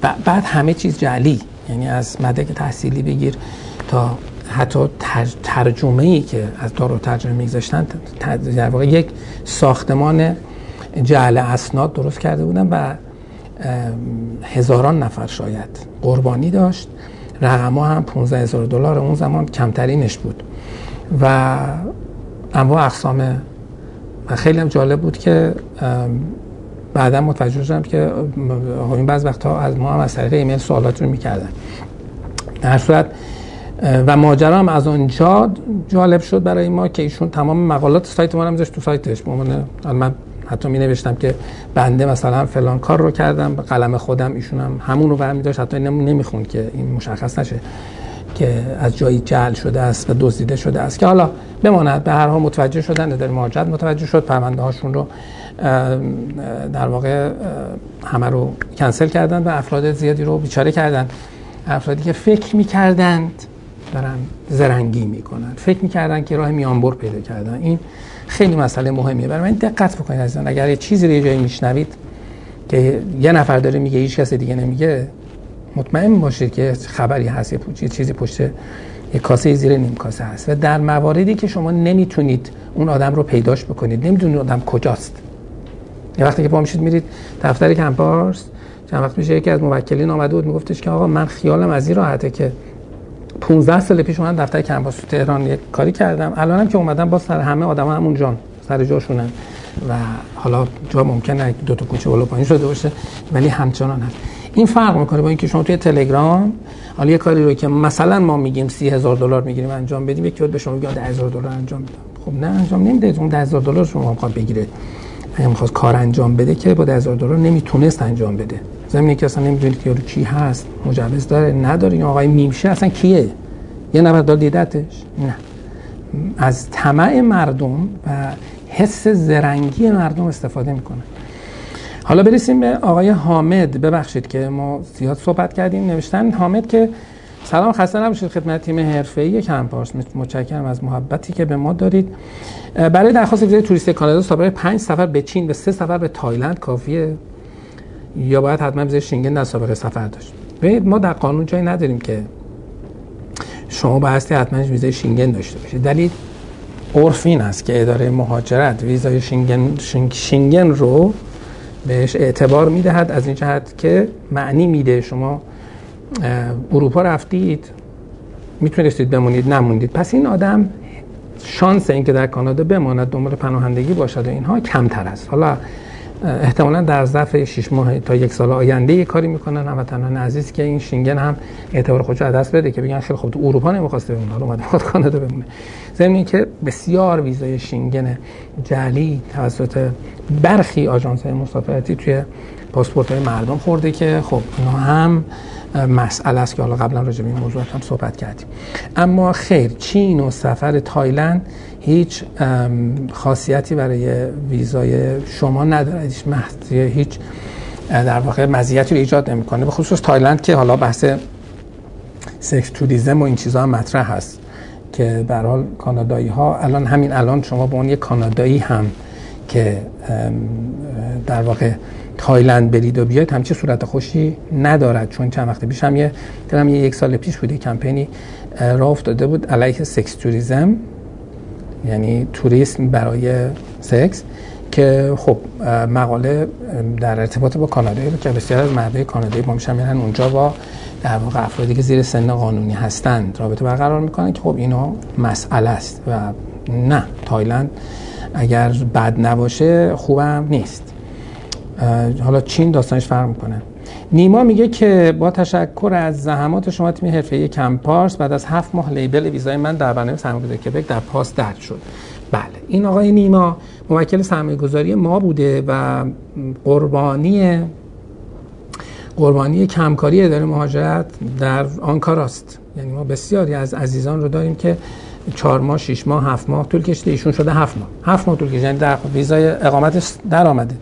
و بعد همه چیز جعلی. یعنی از مدرک تحصیلی بگیر تا حتی ترجمه ای که از دارو ترجمه میگذاشتن. در واقع یک ساختمان جعل اسناد درست کرده بودن و هزاران نفر شاید قربانی داشت. رقم هم 15 هزار دلار اون زمان کمترینش بود. و انواع اقسام و خیلی هم جالب بود که بعدا متوجه شدم که این بعض وقتها از ما هم از طریق ایمیل سوالات رو می‌کردن. در صورت و ماجرا هم از اونجا جالب شد برای ما که ایشون تمام مقالات سایت ما میذاشت تو سایتش. به من حتی می نوشتم که بنده مثلا فلان کار رو کردم به قلم خودم ایشون هم همون رو برمی داشت حتی نمی‌خوند که این مشخص نشه. که از جایی جعل شده است و دزدیده شده است که حالا بماند. به هر حال متوجه شدن در مهاجرت متوجه شد. پرونده هاشون رو در واقع همه رو کنسل کردن و افراد زیادی رو بیچاره کردن. افرادی که فکر می‌کردند دارن زرنگی می‌کنن. فکر می‌کردن که راه میانبر پیدا کردن. این خیلی مسئله مهمیه. برای من دقت بکنید عزیزان. اگر یه چیزی رو یه جایی میشنوید که یه نفر داره میگه هیچ کس دیگه نمیگه مطمئن باشید که خبری هست یه چیزی پشت یه کاسه زیر نیم کاسه هست. و در مواردی که شما نمی‌تونید اون آدم رو پیداش بکنید نمی‌دونید آدم کجاست. یه وقتی که پا میشید میرید دفتر کمپارس چند وقت میشه یکی از موکلین آمده بود میگفتش که آقا من خیالم از این راحته که 15 سال پیش من دفتر کمپاس تو تهران یک کاری کردم. الانم که اومدم با سر همه آدم همون جان سر جاشونن. و حالا جا ممکنه دو تا کوچه بالا پایین شده باشه ولی همچنان هست. این فرق می‌کنه با اینکه شما توی تلگرام حالا یه کاری رو که مثلا ما میگیم سی هزار دلار می‌گیریم انجام بدیم یکی به شما میگه 10000 دلار انجام میدم خب نه انجام نمیده. اون 10000 دلار شما می‌خواد بگیره. اگه می‌خواست کار انجام بده که با 10000 دلار نمی‌تونست انجام بده. زمینی که اصلا نمی‌دونید که چی هست مجوز داره نداره. این آقای میمشه اصلا کیه؟ یه نفر داد دیدتش نه. از طمع مردم و حس زرنگی مردم استفاده می‌کنه. حالا برسیم به آقای حامد. ببخشید که ما زیاد صحبت کردیم نوشتن حامد که سلام خسته نباشید خدمت تیم حرفه‌ای. کمپارس متشکرم از محبتی که به ما دارید. برای درخواست ویزای توریست کانادا سابقه 5 سفر به چین و 3 سفر به تایلند کافیه؟ یا باید حتما ویزای شنگن در سابقه سفر داشت؟ ببینید ما در قانون جایی نداریم که شما بایستی حتما ویزای شنگن داشته باشید. دلیل عرف این است که اداره مهاجرت ویزای شنگن شنگن رو بهش اعتبار می‌دهد از این جهت که معنی میده. شما اروپا رفتید می‌تونستید بمونید نموندید. پس این آدم شانس اینکه در کانادا بماند دنبال پناهندگی باشد و اینها کمتر است. حالا احتمالا در ظرف 6 ماه تا یک سال آینده یه کاری می‌کنن. هموطنان عزیز که این شینگن هم اعتبار خودش از دست بده که بگن خیلی تو اروپا نمی‌خواسته بمونه حالا اومده خود کانادا بمونه. ضمن که بسیار ویزای شینگن جعلی توسط برخی آژانس های مسافرتی توی پاسپورت های مردم خورده که خب اینا هم مسئله است که حالا قبلا راجع به این موضوع هم صحبت کردیم. اما خیر چین و سفر تایلند هیچ خاصیتی برای ویزای شما نداره. هیچ هیچ در واقع مزیتی رو ایجاد نمی‌کنه. به خصوص تایلند که حالا بحث sex tourism و این چیزها هم مطرح هست که به حال کانادایی ها الان همین الان شما به اون یک کانادایی هم که در واقع تایلند برید و بیاید همچه صورت خوشی ندارد چون چند وقت پیش هم یه دلم یه یک سال پیش بوده کمپینی راه افتاده بود علیه سکس توریزم یعنی توریسم برای سکس که خب مقاله در ارتباط با کانادا که بسیار از مردای کانادایی با میشن میرن اونجا با در واقع افرادی که زیر سن قانونی هستند رابطه برقرار می‌کنن که خب اینا مسئله است و نه تایلند اگر بد نباشه خوبم نیست. حالا چین داستانش فرق می‌کنه. نیما میگه که با تشکر از زحمات شما تیم حرفه‌ای کمپارس بعد از هفت ماه لیبل ویزای من در برنامه سرمایه‌گذاری کبک در پاس درد شد. بله این آقای نیما موکل سرمایه‌گذاری ما بوده و قربانی قربانی کمکاری اداره مهاجرت در آنکاراست. یعنی ما بسیاری از عزیزان رو داریم که چهار ماه شش ماه هفت ماه طول کشیده ایشون شده هفت ماه. هفت ماه طول کشیده یعنی در ویزای اقامتش در آمده.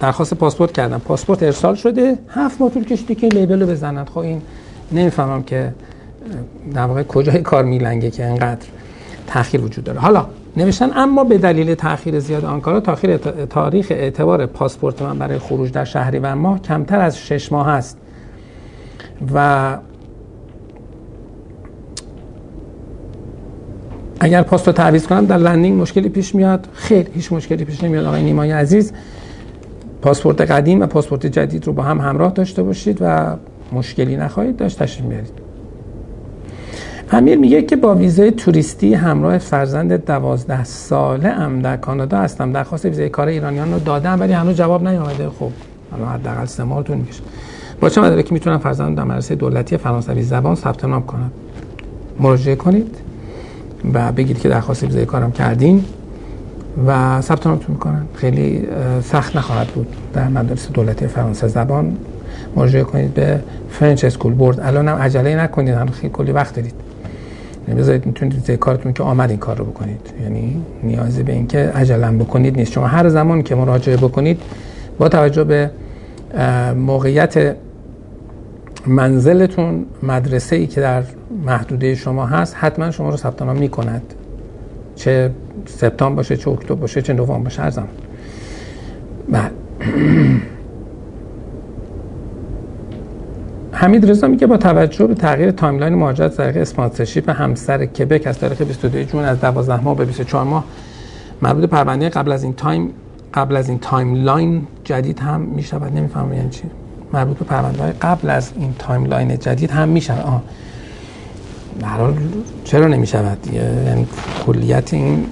درخواست پاسپورت کردم. پاسپورت ارسال شده. هفت ماه طول کشیده که لیبل رو بزنند خب این نمی‌فهمم که در واقع کجای کار میلنگه که انقدر تاخیر وجود داره. حالا نوشتن اما به دلیل تاخیر زیاد آنکارا تاخیر تاریخ اعتبار پاسپورت من برای خروج در شهری و ماه کمتر از شش ماه است. و اگر رو تعویض کنم در landing مشکلی پیش میاد. خیر هیچ مشکلی پیش نمیاد آقای نیمای عزیز. پاسپورت قدیم و پاسپورت جدید رو با هم همراه داشته باشید و مشکلی نخواهید داشت. تشریف بیارید. امیر میگه که با ویزای توریستی همراه فرزند دوازده ساله ام در کانادا هستم. درخواست ویزای کار ایرانیان رو دادم ولی هنوز جواب نیامده خب الان حداقل سه ماه طول می‌کشه. با چه مدرکی می‌تونم فرزند در مدرسه دولتی فرانسوی زبان ثبت نام کنم؟ مراجعه کنید. و بگید که درخواست ویزای کارم کردین و ثبت نامتون می‌کنن. خیلی سخت نخواهد بود در مدرسه دولتی فرانسه زبان. مراجعه کنید به French school board. الان هم عجله نکنید هم خیلی کلی وقت دارید. یعنی بذارید می‌تونید کارتون که آمد این کار رو بکنید. یعنی نیازی به اینکه عجله بکنید نیست. شما هر زمان که مراجعه بکنید با توجه به موقعیت منزلتون مدرسه ای که در محدوده شما هست حتما شما رو ثبت نام می‌کند. چه سپتامبر باشه چه اکتبر باشه چه نوامبر باشه هر زمان بله. حمید رضا میگه با توجه به تغییر timeline مهاجرت طریق sponsorship همسر کبک از تاریخ 22 جون از 12 ماه به 24 ماه مربوط پرونده قبل از این تایم قبل از این timeline جدید هم می‌شود. نمی‌فهمم یعنی چی. مربوط به پرونده های قبل از این timeline جدید هم می‌شود. آه حال چرا نمی شود یعنی کلیت این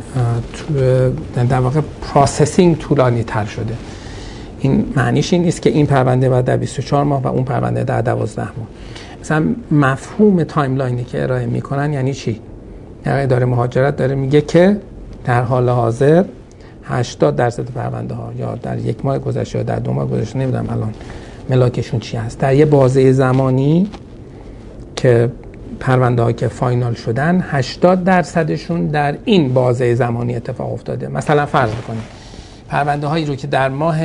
در واقع processing طولانی تر شده. این معنیش این نیست که این پرونده بعد در 24 ماه و اون پرونده در 12 ماه. مثلا مفهوم timeline ی که ارائه می‌کنن یعنی چی؟ یعنی اداره مهاجرت داره میگه که در حال حاضر 80 درصد پرونده ها یا در یک ماه گذشته یا در دو ماه گذشته نمی‌دونم الان. ملاکشون چی هست؟ در یه بازه زمانی که پرونده که فاینال شدن 80 درصدشون در این بازه زمانی اتفاق افتاده. مثلا فرض بکنید پرونده هایی رو که در ماه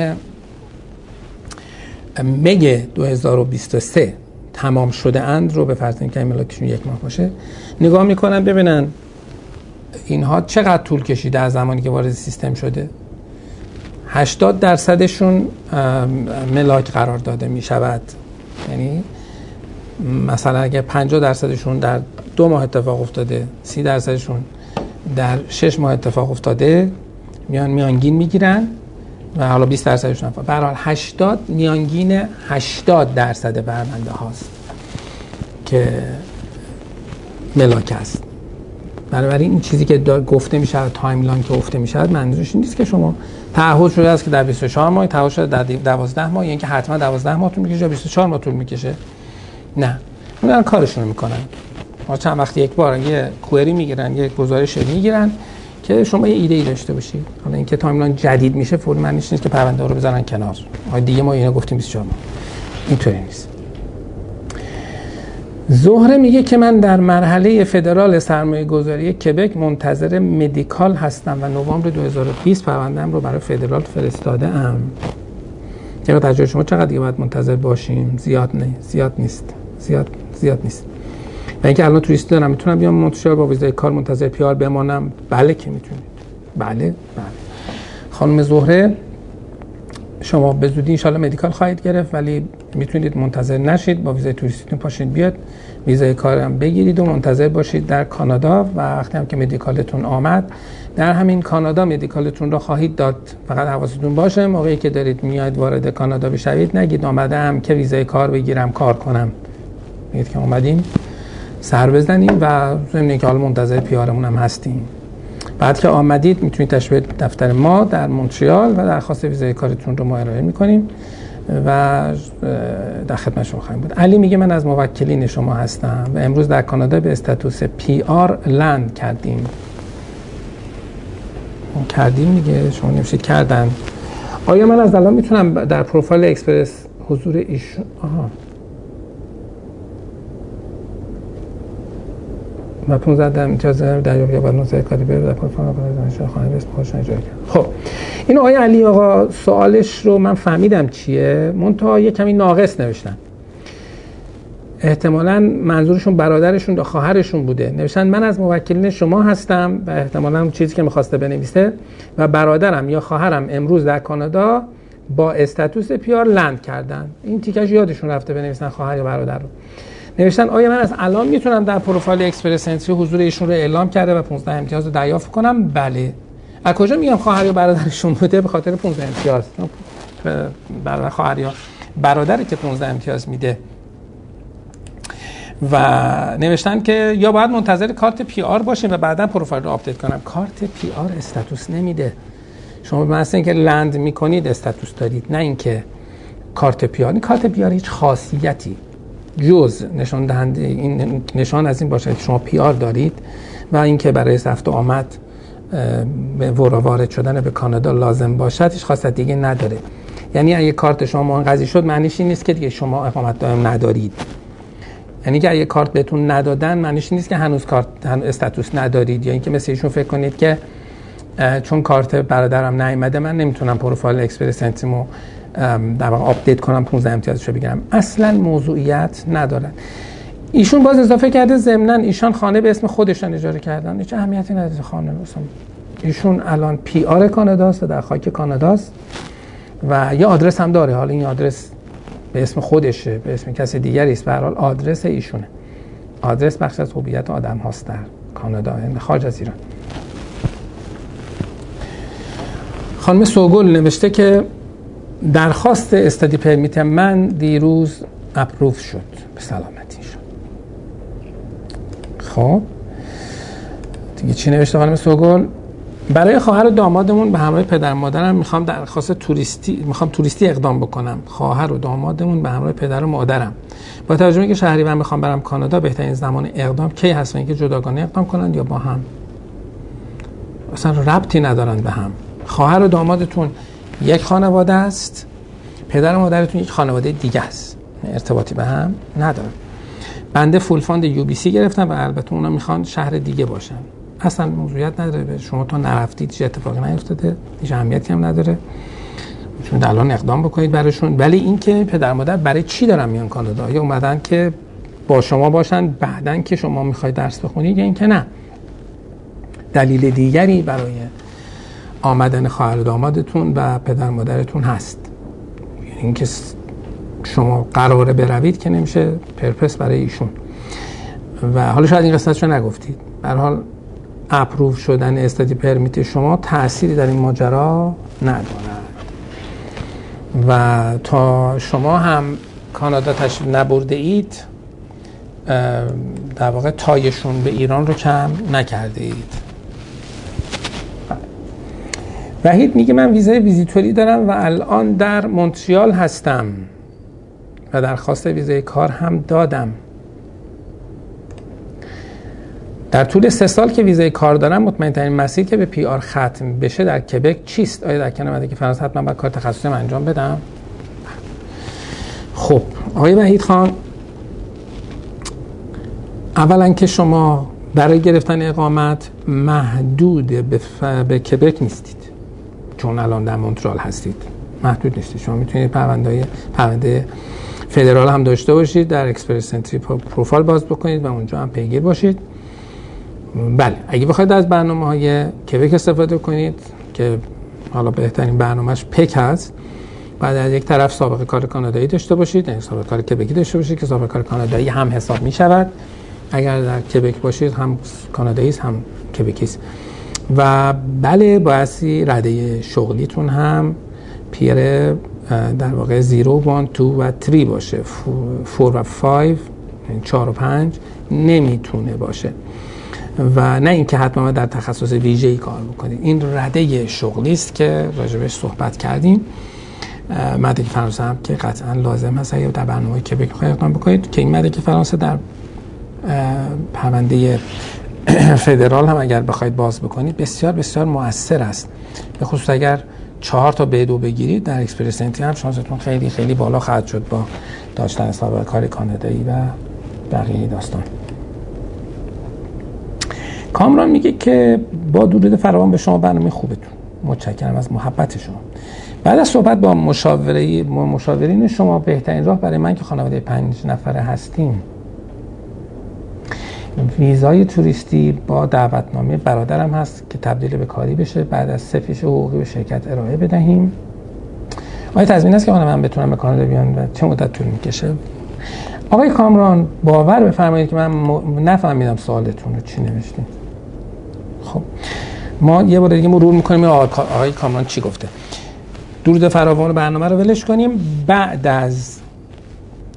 می 2023 تمام شده اند رو به فرض اینکه ملاکشون یک ماه باشه نگاه می‌کنن ببینن اینها چقدر طول کشیده از زمانی که وارد سیستم شده؟ 80 درصدشون ملاک قرار داده می شود یعنی مثلا اگه 50 درصدشون در دو ماه اتفاق افتاده 30 درصدشون در 6 ماه اتفاق افتاده میان میانگین می‌گیرن و حالا 20 درصدشون به هر 80 میانگین 80 درصد پرونده هاست که ملاک است. بنابراین این چیزی که گفته میشه timeline که گفته میشه منظورش این نیست که شما تعهد شده است که در 24 ماه تعهد شده در 12 ماه یعنی که حتما 12 ماه طول می‌کشه یا 24 ماه طول می‌کشه؟ نه. اون کارشون می‌کنن. ما چند وقت یک بار یه query می‌گیرن یک گزارش می‌گیرن که شما یه ایده ای داشته باشید. حالا اینکه timeline جدید میشه فوری معنیش نیست که پرونده رو بزنن کنار. دیگه ما اینو گفتیم 24 ماه. اینطوری نیست. زهره میگه که من در مرحله فدرال سرمایه گذاری کبک منتظر مدیکال هستم و نوامبر 2020 پروندهم رو برای فدرال فرستاده ام چقدر تجربه شما چقدر دیگه باید منتظر باشیم؟ زیاد نه زیاد نیست زیاد زیاد نیست. و اینکه الان توریست دارم می‌تونم بیام مونترال با ویزای کار منتظر پیار بمانم؟ بله که می‌تونید. بله بله. خانم زهره شما به زودی انشالله مدیکال خواهید گرفت ولی می‌تونید منتظر نشید با ویزای توریستیتون پاشید بیاد. ویزای کارم بگیرید و منتظر باشید در کانادا و وقتی هم که مدیکالتون آمد در همین کانادا مدیکالتون رو خواهید داد. فقط حواستون باشه موقعی که دارید میاید وارد کانادا بشوید نگید آمدم که ویزای کار بگیرم کار کنم. میگید که اومدیم سر بزنیم و ضمن که حالا منتظر PR مون هم هستیم. بعد که آمدید می‌تونید تشبیه دفتر ما در مونتریال و درخواست ویزای کارتون رو ما ارائه می‌کنیم و در خدمت شما خواهیم بود. علی میگه من از موکلین شما هستم و امروز در کانادا به status PR land کردیم. کردیم دیگه شما نمیشید کردن. آیا من از الان می‌تونم در پروفایل اکسپرس حضور ایشون؟ آها. و 15 در اجازه دریافت یا نوزه کاری بره در پروفایل دانشگاه خانه اسم خودش اجرا کرد. خب این آقای علی آقا سوالش رو من فهمیدم چیه؟ منتها یه کمی ناقص نوشتن. احتمالا منظورشون برادرشون یا خواهرشون بوده. نوشتن من از موکلین شما هستم و احتمالا چیزی که می‌خواسته بنویسه و برادرم یا خواهرم امروز در کانادا با استاتوس پیار لند کردن. این تیکش یادشون رفته بنویسن خواهر یا برادر رو. نوشتن آیا من از الان می‌تونم در پروفایل Express Entry حضور ایشون رو اعلام کرده و 15 امتیاز رو دریافت کنم؟ بله. از کجا میگم خواهر یا برادرشون بوده؟ به خاطر 15 امتیاز. برادر خواهر یا برادری که 15 امتیاز میده. و نوشتن که یا باید منتظر کارت PR باشیم و بعدا پروفایل رو update کنم. کارت PR status نمیده. شما مثلا اینکه land می‌کنید status دارید نه اینکه کارت PR کارت PR هیچ خاصیتی جز نشان دهنده این نشان از این باشه که شما PR دارید و اینکه برای رفت آمد به وارد شدن به کانادا لازم باشد هیچ خاصیت دیگه نداره. یعنی اگه کارت شما منقضی شد معنیش این نیست که دیگه شما اقامت دائم ندارید. یعنی اگه کارت بهتون ندادن معنیش نیست که هنوز کارت هنوز status ندارید. یا اینکه مثل ایشون فکر کنید که چون کارت برادرم نیومده من نمی‌تونم profile Express Entry مو در واقع update کنم 15 امتیازشو بگیرم. اصلا موضوعیت ندارن. ایشون باز اضافه کرده ضمنا ایشان خانه به اسم خودشان اجاره کردن. هیچ اهمیتی نداره خانه مثلا ایشون الان PR کاناداست در خاک کاناداست و یه آدرس هم داره. حالا این آدرس به اسم خودشه به اسم کسی دیگری است. به هر آدرس ایشونه. آدرس بخش از هویت آدم هاست در کانادا یعنی خارج از ایران. خانم سوگل نوشته که درخواست استادی پرمیت من دیروز اپروف شد به سلامتی شد. خب. دیگه چی نوشته خانم سوگل؟ برای خواهر و دامادمون به همراه پدر مادرم می‌خوام درخواست توریستی می‌خوام توریستی اقدام بکنم. خواهر و دامادمون به همراه پدر و مادرم. با توجه که شهریور می‌خوام برم کانادا بهترین زمان اقدام کی هست اینکه جداگانه اقدام کنن یا با هم؟ اصلا ربطی ندارن به هم. خواهر و دامادتون یک خانواده است پدر و مادرتون یک خانواده دیگه است. ارتباطی به هم ندارن. بنده full fund UBC گرفتم و البته اونا می‌خوان شهر دیگه باشن. اصلا موضوعیت نداره. به شما تا نرفتید چه اتفاقی نیفتاده؟ هیچ اهمیتی هم نداره. چون الان اقدام بکنید براشون. ولی اینکه پدر مادر برای چی دارن میان کانادا؟ یا اومدن که با شما باشن بعدن که شما می‌خواید درس بخونید یا اینکه نه. دلیل دیگری برای آمدن خواهر دامادتون و پدر مادرتون هست. یعنی اینکه شما قراره بروید که نمیشه پرپس برای ایشون. و حالا شاید این قسمتشو نگفتید. حال اپروو شدن استادی پرمیت شما تأثیری در این ماجرا ندارد. و تا شما هم کانادا تشریف نبرده اید در واقع tie شون به ایران رو کم نکرده اید. وحید میگه من ویزای ویزیتوری دارم و الان در مونتریال هستم و درخواست ویزای کار هم دادم. در طول سه سال که ویزای کار دارم مطمئن ترین مسیر که به PR ختم بشه در کبک چیست؟ آیا در کنار که فرانسه حتما باید کار تخصصی انجام بدم؟ خب آقای وحید خان اولا که شما برای گرفتن اقامت محدود به, ف... به کبک نیستید. چون الان در مونترال هستید. محدود نیستید. شما می‌تونید پرونده پرونده فدرال هم داشته باشید در اکسپرس سنتری پروفایل باز بکنید و اونجا هم پیگیر باشید. بله اگه بخواید از برنامه های کبک استفاده کنید که حالا بهترین برنامهش پک هست بعد از یک طرف سابقه کار کانادایی داشته باشید یعنی سابقه کار کبکی داشته باشید که سابقه کار کانادایی هم حساب می شود اگر در کبک باشید هم کانادایی هم کبکی است و بله باعثی رده شغلیتون هم پیر در واقع 0 1 2 و 3 باشه. 4 و 5 4 و 5 نمی‌تونه باشه. و نه اینکه حتما در تخصص ویژه‌ای کار بکنید این رده شغلی است که راجبش صحبت کردیم. مدرک فرانسه هم که قطعا لازم هست. یا در برنامه که اقدام بکنید که این مدرک فرانسه در پرونده فدرال هم اگر بخواید باز بکنید بسیار بسیار موثر است. به خصوص اگر چهار تا به دو بگیرید در اکسپرس هم شانستون خیلی خیلی بالا خواهد شد با داشتن سابقه کار کانادایی و بقیه داستان. کامران میگه که با درود فراوان به شما برنامه خوبتون. متشکرم از محبت شما. بعد از صحبت با مشاوره مشاورین شما بهترین راه برای من که خانواده پنج نفره هستیم. ویزای توریستی با دعوتنامه برادرم هست که تبدیل به کاری بشه. بعد از سه حقوقی به شرکت ارائه بدهیم. آیا تضمین است که من بتونم به کانادا بیان و چه مدت طول می‌کشه. آقای کامران باور بفرمایید که من نفهمیدم سوالتون رو چی نوشتیم خب ما یه بار دیگه مرور می‌کنیم. آقای کامران چی گفته؟ درود فراوان برنامه رو ولش کنیم. بعد از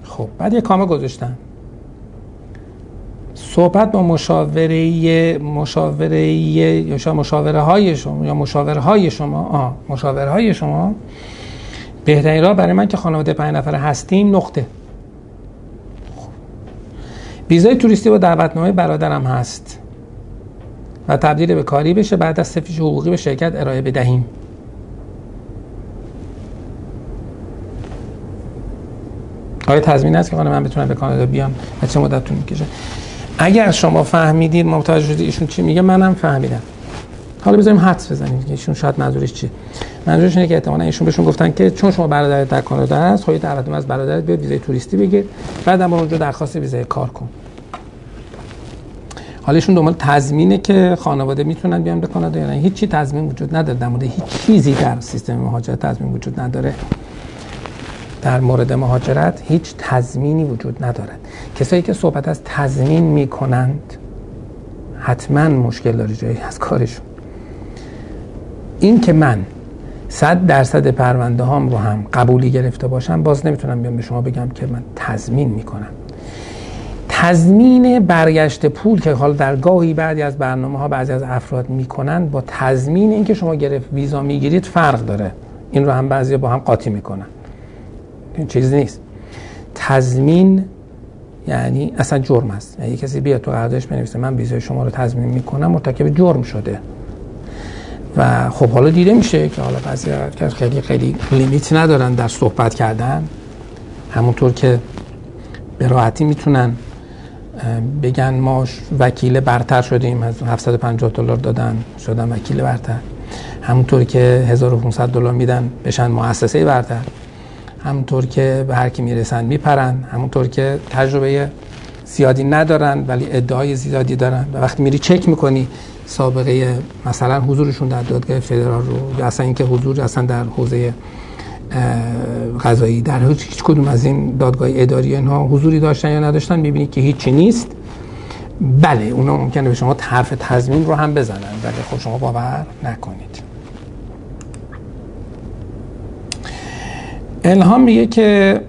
خب بعد یه کامه گذاشتم صحبت با مشاوره مشاوره یا مشاوره های شما یا مشاوره های شما آه مشاوره های شما بهترین راه برای من که خانواده پنج نفره هستیم نقطه. ویزای توریستی با دعوتنامه برادرم هست و تبدیل به کاری بشه بعد از سفیش حقوقی به شرکت ارائه بدهیم. آیا تضمین است که خانه من بتونم به کانادا بیام؟ و چه مدت طول می‌کشه. اگر شما فهمیدید متوجه شدید ایشون چی میگه منم فهمیدم. حالا بذاریم حدس بزنیم که ایشون شاید منظورش چیه؟ منظورش اینه که احتمالاً ایشون بهشون گفتن که چون شما برادرت در کانادا هست خواهی دعوت از برادرت بیاد ویزای توریستی بگیر بعدم اونجا درخواست ویزای کار کن. حالا ایشون دنبال تضمینه که خانواده می‌تونن بیان به کانادا یا نه. هیچ چی تضمین وجود نداره در مورد هیچ چیزی در سیستم مهاجرت تضمین وجود نداره. در مورد مهاجرت هیچ تضمینی وجود ندارد. کسایی که صحبت از تضمین می‌کنند حتما مشکل داره جایی از کارشون. این که من صد درصد پرونده هام رو هم قبولی گرفته باشم باز نمی‌تونم بیام به شما بگم که من تضمین می‌کنم. تضمین برگشت پول که حالا در گاهی بعدی از برنامه ها بعضی از افراد می‌کنن با تضمین اینکه شما گرفت ویزا می‌گیرید فرق داره. این رو هم بعضی با هم قاطی می‌کنن. چیز نیست. تضمین یعنی اصلا جرم است. یعنی کسی بیاد تو قراردادش بنویسه من ویزای شما رو تضمین می‌کنم مرتکب جرم شده. و خب حالا دیده میشه که حالا بعضی خیلی خیلی لیمیت ندارن در صحبت کردن. همونطور که به راحتی می‌تونن بگن ما وکیل برتر شدیم از 750 دلار دادن شدن وکیل برتر. همونطور که 1500 دلار میدن بشن مؤسسه برتر. همونطور که به هر کی می‌رسن میپرن همونطور که تجربه زیادی ندارن ولی ادعای زیادی دارن. و وقتی میری چک می‌کنی سابقه مثلا حضورشون در دادگاه فدرال رو یا اصلا اینکه حضور اصلا در حوزه قضایی در هیچ کدوم از این دادگاه اداری اینها حضوری داشتن یا نداشتن می‌بینی که هیچی نیست. بله اونا ممکنه به شما حرف تضمین رو هم بزنن ولی خب شما باور نکنید. الهام میگه که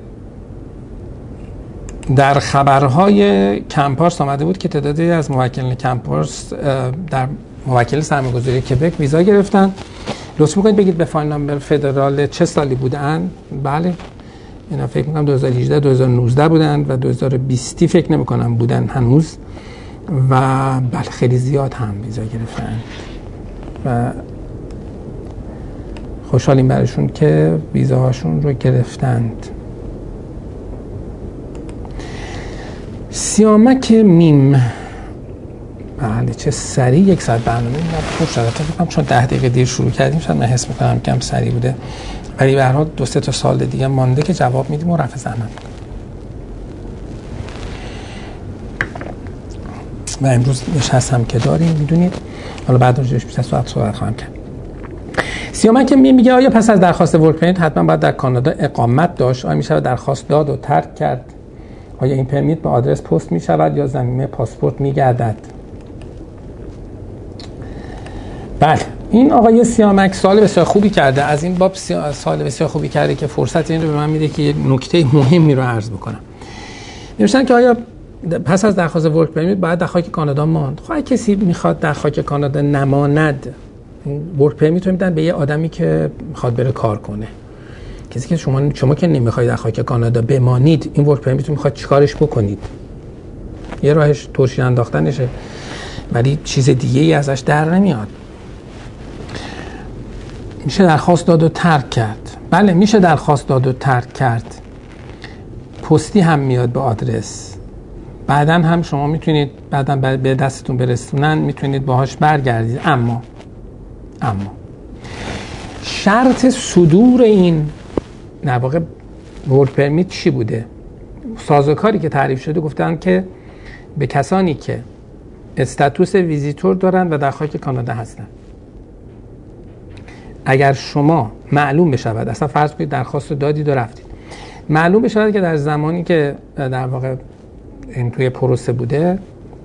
در خبرهای کمپارس آمده بود که تعدادی از موکلین کمپارس در موکل سرمایه‌گذاری کبک ویزا گرفتن. لطف می‌کنید بگید به فایل نامبر فدرال چه سالی بودن؟ بله. اینا فکر می‌کنم 2018 2019 بودن و 2020 فکر نمی‌کنم بودن هنوز. و بله خیلی زیاد هم ویزا گرفتن. و خوشحالیم برشون که ویزاهاشون رو گرفتند. سیامک میم بله چه سریع. یک ساعت برنامه. خوب شده. فکر چون ده دقیقه دیر شروع کردیم شاید من حس می‌کنم کم سریع بوده. ولی به هر دو سه تا سال دیگه مانده که جواب میدیم و رفع زحمت و امروز نشستم که داریم می‌دونید؟ حالا بعد راجعش بیشتر صحبت صحبت خواهم کرد. سیامک می میگه آیا پس از درخواست ورک پرمیت حتما باید در کانادا اقامت داشت؟ آیا میشه درخواست داد و ترک کرد؟ آیا این پرمیت به آدرس پست می شود یا زمینه پاسپورت می گردد بله. این آقای سیامک سال بسیار خوبی کرده. از این باب سال بسیار خوبی کرده که فرصت این رو به من میده که یک نکته مهمی رو عرض بکنم. نوشتن که آیا پس از درخواست work permit باید در خاک کانادا ماند؟ خواهی خب کسی می‌خواد در خاک کانادا نماند work permit رو میدن به یه آدمی که می‌خواد بره کار کنه. کسی که شما شما که نمی‌خواید در خاک کانادا بمانید این work permit رو می‌خواد چیکارش بکنید؟ یه راهش ترشی انداختنشه ولی چیز دیگه ای ازش در نمیاد. میشه درخواست داد و ترک کرد. بله میشه درخواست داد و ترک کرد. پستی هم میاد به آدرس. بعدا هم شما می‌تونید بعدا به دستتون برسونن می‌تونید باهاش برگردید. اما اما شرط صدور این در واقع ورک پرمیت چی بوده؟ سازوکاری که تعریف شده گفتن که به کسانی که استاتوس ویزیتور دارن و در خاک کانادا هستن. اگر شما معلوم بشود اصلا فرض کنید درخواست دادید و رفتید. معلوم بشه که در زمانی که در واقع این توی پروسه بوده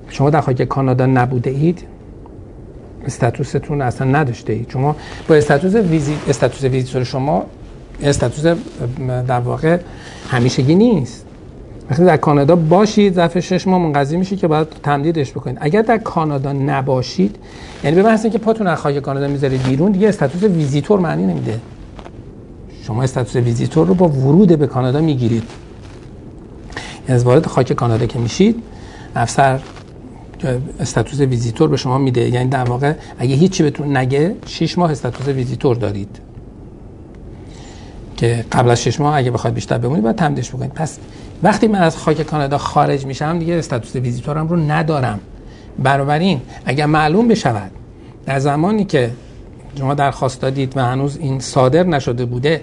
شما در خاک کانادا نبوده اید status تون اصلا نداشته اید. شما با status visit status visitor شما status در واقع همیشگی نیست. وقتی در کانادا باشید ظرف شش ماه منقضی میشه که باید تمدیدش بکنید. اگر در کانادا نباشید یعنی به محض اینکه پاتون از خاک کانادا می‌ذارید بیرون دیگه status visitor معنی نمیده. شما status visitor رو با ورود به کانادا می‌گیرید. از وارد خاک کانادا که میشید افسر status visitor به شما میده. یعنی در واقع اگه هیچی بهتون نگه 6 ماه status visitor دارید. که قبل از 6 ماه اگه بخواید بیشتر بمونید باید تمدیدش بکنید. پس وقتی من از خاک کانادا خارج میشم دیگه status visitor م رو ندارم. بنابراین اگر معلوم بشود در زمانی که شما درخواست دادید و هنوز این صادر نشده بوده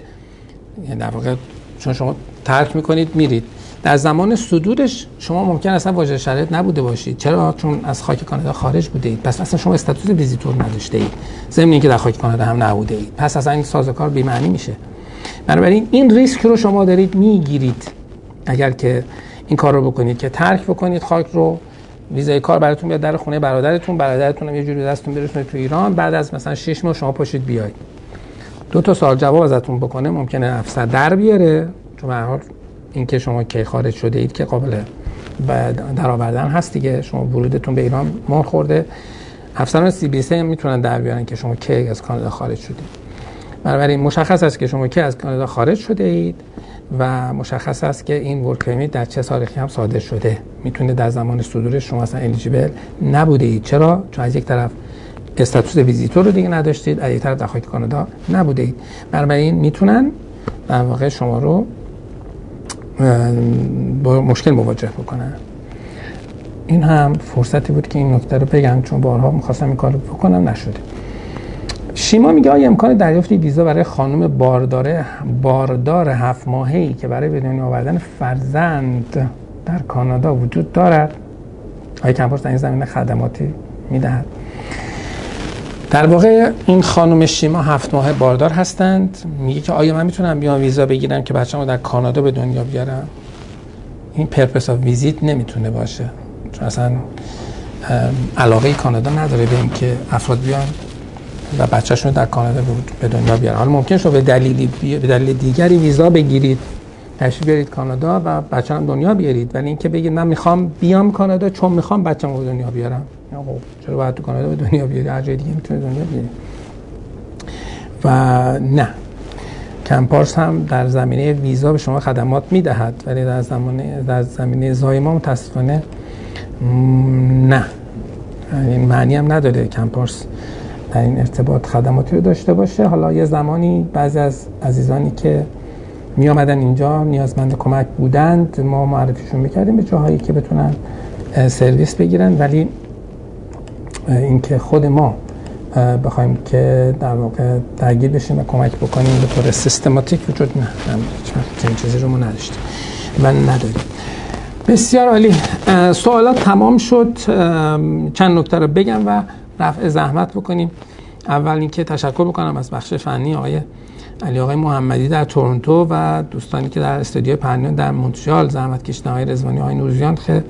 یعنی در واقع چون شما ترک می‌کنید میرید. در زمان صدورش شما ممکن اصلا واجد شرایط نبوده باشید. چرا؟ چون از خاک کانادا خارج بوده اید پس اصلا شما status visitor نداشته اید. ضمن اینکه در خاک کانادا هم نبوده اید. پس اصلا این سازوکار بی معنی میشه. بنابراین این ریسک رو شما دارید می‌گیرید. اگر که این کار رو بکنید که ترک بکنید خاک رو ویزای کار براتون بیاد در خونه برادرتون برادرتون هم یه جوری دستتون برسونه تو ایران. بعد از مثلا 6 ماه شما پاشید بیاید. دو تا سال جواب ازتون بکنه ممکنه افسر در بیاره. چون به حال اینکه شما کی خارج شده اید که قابل در آوردن هست دیگه. شما ورودتون به ایران مهر خورده. افسران سی بی سی می‌تونن در بیارن که شما کی از کانادا خارج شدید. بنابراین مشخص است که شما کی از کانادا خارج شده اید و مشخص است که این ورک در چه تاریخی هم صادر شده. می‌تونه در زمان صدورش شما اصلا الیجیبل نبوده اید. چرا؟ چون از یک طرف استاتوس ویزیتور رو دیگه نداشتید از یک طرف در کانادا نبوده اید. بنابراین می‌تونن در واقع شما رو با مشکل مواجه بکنن این هم فرصتی بود که این نکته رو بگم چون بارها می‌خواستم این کار رو بکنم نشده. شیما میگه آیا امکان دریافت ویزا برای خانم بارداره باردار هفت ماهی که برای به دنیا آوردن فرزند در کانادا وجود دارد؟ آیا کمپاس در این زمینه خدماتی می‌دهد؟ در واقع این خانم شیما هفت ماه باردار هستند. میگه که آیا من می‌تونم بیام ویزا بگیرم که بچه‌مو در کانادا به دنیا بیارم؟ این پرپس آف ویزیت نمی‌تونه باشه. چون اصلا علاقه کانادا نداره به اینکه افراد بیان و بچهشون در کانادا به دنیا بیارن. حالا ممکن شما به دلیلی به دلیل دیگری ویزا بگیرید. تشریف بیارید کانادا و بچه هم دنیا بیارید. ولی اینکه بگید من می‌خوام بیام کانادا چون می‌خوام بچه‌مو به دنیا بیارم. خب چرا باید تو کانادا به دنیا بیاری؟ هر جای دیگه می‌تونه دنیا بیاری. و نه. کمپارس هم در زمینه ویزا به شما خدمات می‌دهد ولی در زمانه در زمینه زایما متاسفانه نه. این معنی هم نداره کمپارس در این ارتباط خدماتی رو داشته باشه. حالا یه زمانی بعضی از عزیزانی که می آمدن اینجا نیازمند کمک بودند. ما معرفیشون می‌کردیم به جاهایی که بتونن سرویس بگیرن. ولی اینکه خود ما بخوایم که در واقع درگیر بشیم و کمک بکنیم به طور سیستماتیک وجود نه. چنین چیزی رو ما نداشتیم. من نداریم. بسیار عالی. سوالات تمام شد. چند نکته رو بگم و رفع زحمت بکنیم. اول اینکه تشکر بکنم از بخش فنی آقای علی آقای محمدی در تورنتو و دوستانی که در استودیو پرنیون در مونترال زحمت کشیدن آقای رضوانی آقای نوریان خیلی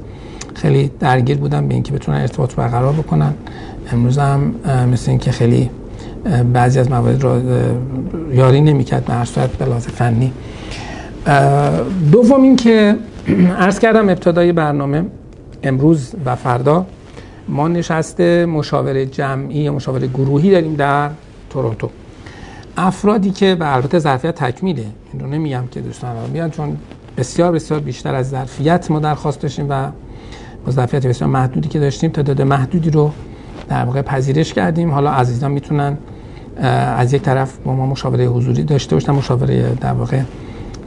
خیلی درگیر بودن به اینکه بتونن ارتباط برقرار بکنن. امروز هم مثل اینکه خیلی بعضی از موارد رو یاری نمی‌کرد به هر صورت به فنی. دوم اینکه عرض کردم ابتدای برنامه امروز و فردا ما نشست مشاوره جمعی مشاوره گروهی داریم در تورنتو. افرادی که به البته ظرفیت تکمیله. این رو نمیگم که دوستان بیان چون بسیار بسیار بیشتر از ظرفیت ما درخواست داشتیم و ظرفیت بسیار محدودی که داشتیم تعداد محدودی رو در واقع پذیرش کردیم. حالا عزیزان می‌تونن از یک طرف با ما مشاوره حضوری داشته باشن مشاوره در واقع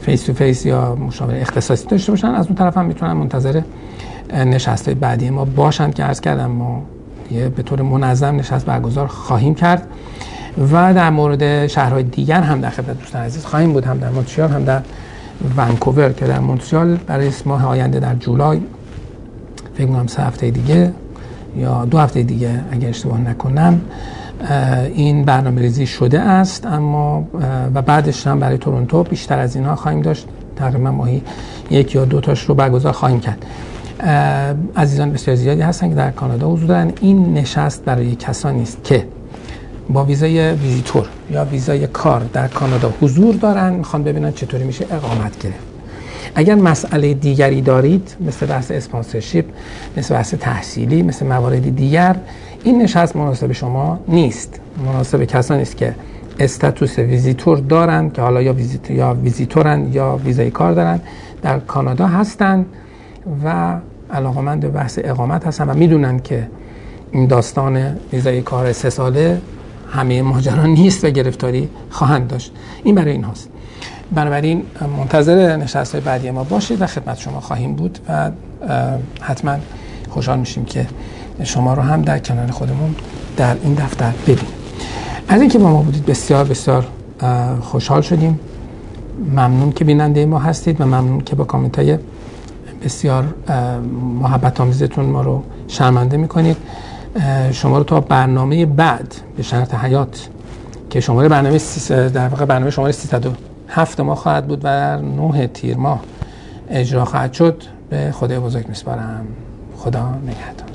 face to face یا مشاوره اختصاصی داشته باشن. از اون طرف هم می‌تونن منتظر نشست بعدی ما باشند که عرض کردم ما یه به طور منظم نشست برگزار خواهیم کرد. و در مورد شهرهای دیگر هم در خدمت دوستان عزیز خواهیم بود هم در مونتریال هم در ونکوور که در مونتریال برای ماه آینده در جولای. فکر کنم سه هفته دیگه یا دو هفته دیگه اگر اشتباه نکنم این برنامه ریزی شده است اما و بعدش هم برای تورنتو بیشتر از اینها خواهیم داشت. تقریبا ماهی یک یا دو تاش رو برگزار خواهیم کرد. عزیزان بسیار زیادی هستن که در کانادا حضور دارن. این نشست برای کسانی است که با ویزای ویزیتور یا ویزای کار در کانادا حضور دارن. می‌خوان ببینن چطوری میشه اقامت گرفت. اگر مسئله دیگری دارید مثل بحث اسپانسرشیپ مثل بحث تحصیلی مثل موارد دیگر این نشست مناسب شما نیست. مناسب کسانی است که status visitor دارن که حالا یا ویزیت یا ویزیتورن یا ویزای کار دارن در کانادا هستند و علاقمند به بحث اقامت هستن و می‌دونن که این داستان ویزای کار سه ساله همه ماجرا نیست و گرفتاری خواهند داشت. این برای این هاست. بنابراین منتظر نشست بعدی ما باشید و خدمت شما خواهیم بود و حتما خوشحال میشیم که شما رو هم در کنار خودمون در این دفتر ببینیم. از اینکه با ما بودید بسیار بسیار خوشحال شدیم. ممنون که بیننده ما هستید و ممنون که با کامنت های بسیار محبت آمیزتون ما رو شرمنده می‌کنید. شما رو تا برنامه بعد به شرط حیات که شماره برنامه در واقع برنامه شماره 307 ما خواهد بود و در 9 تیر ماه اجرا خواهد شد. به خدای بزرگ میسپارم. خدا نگهدار.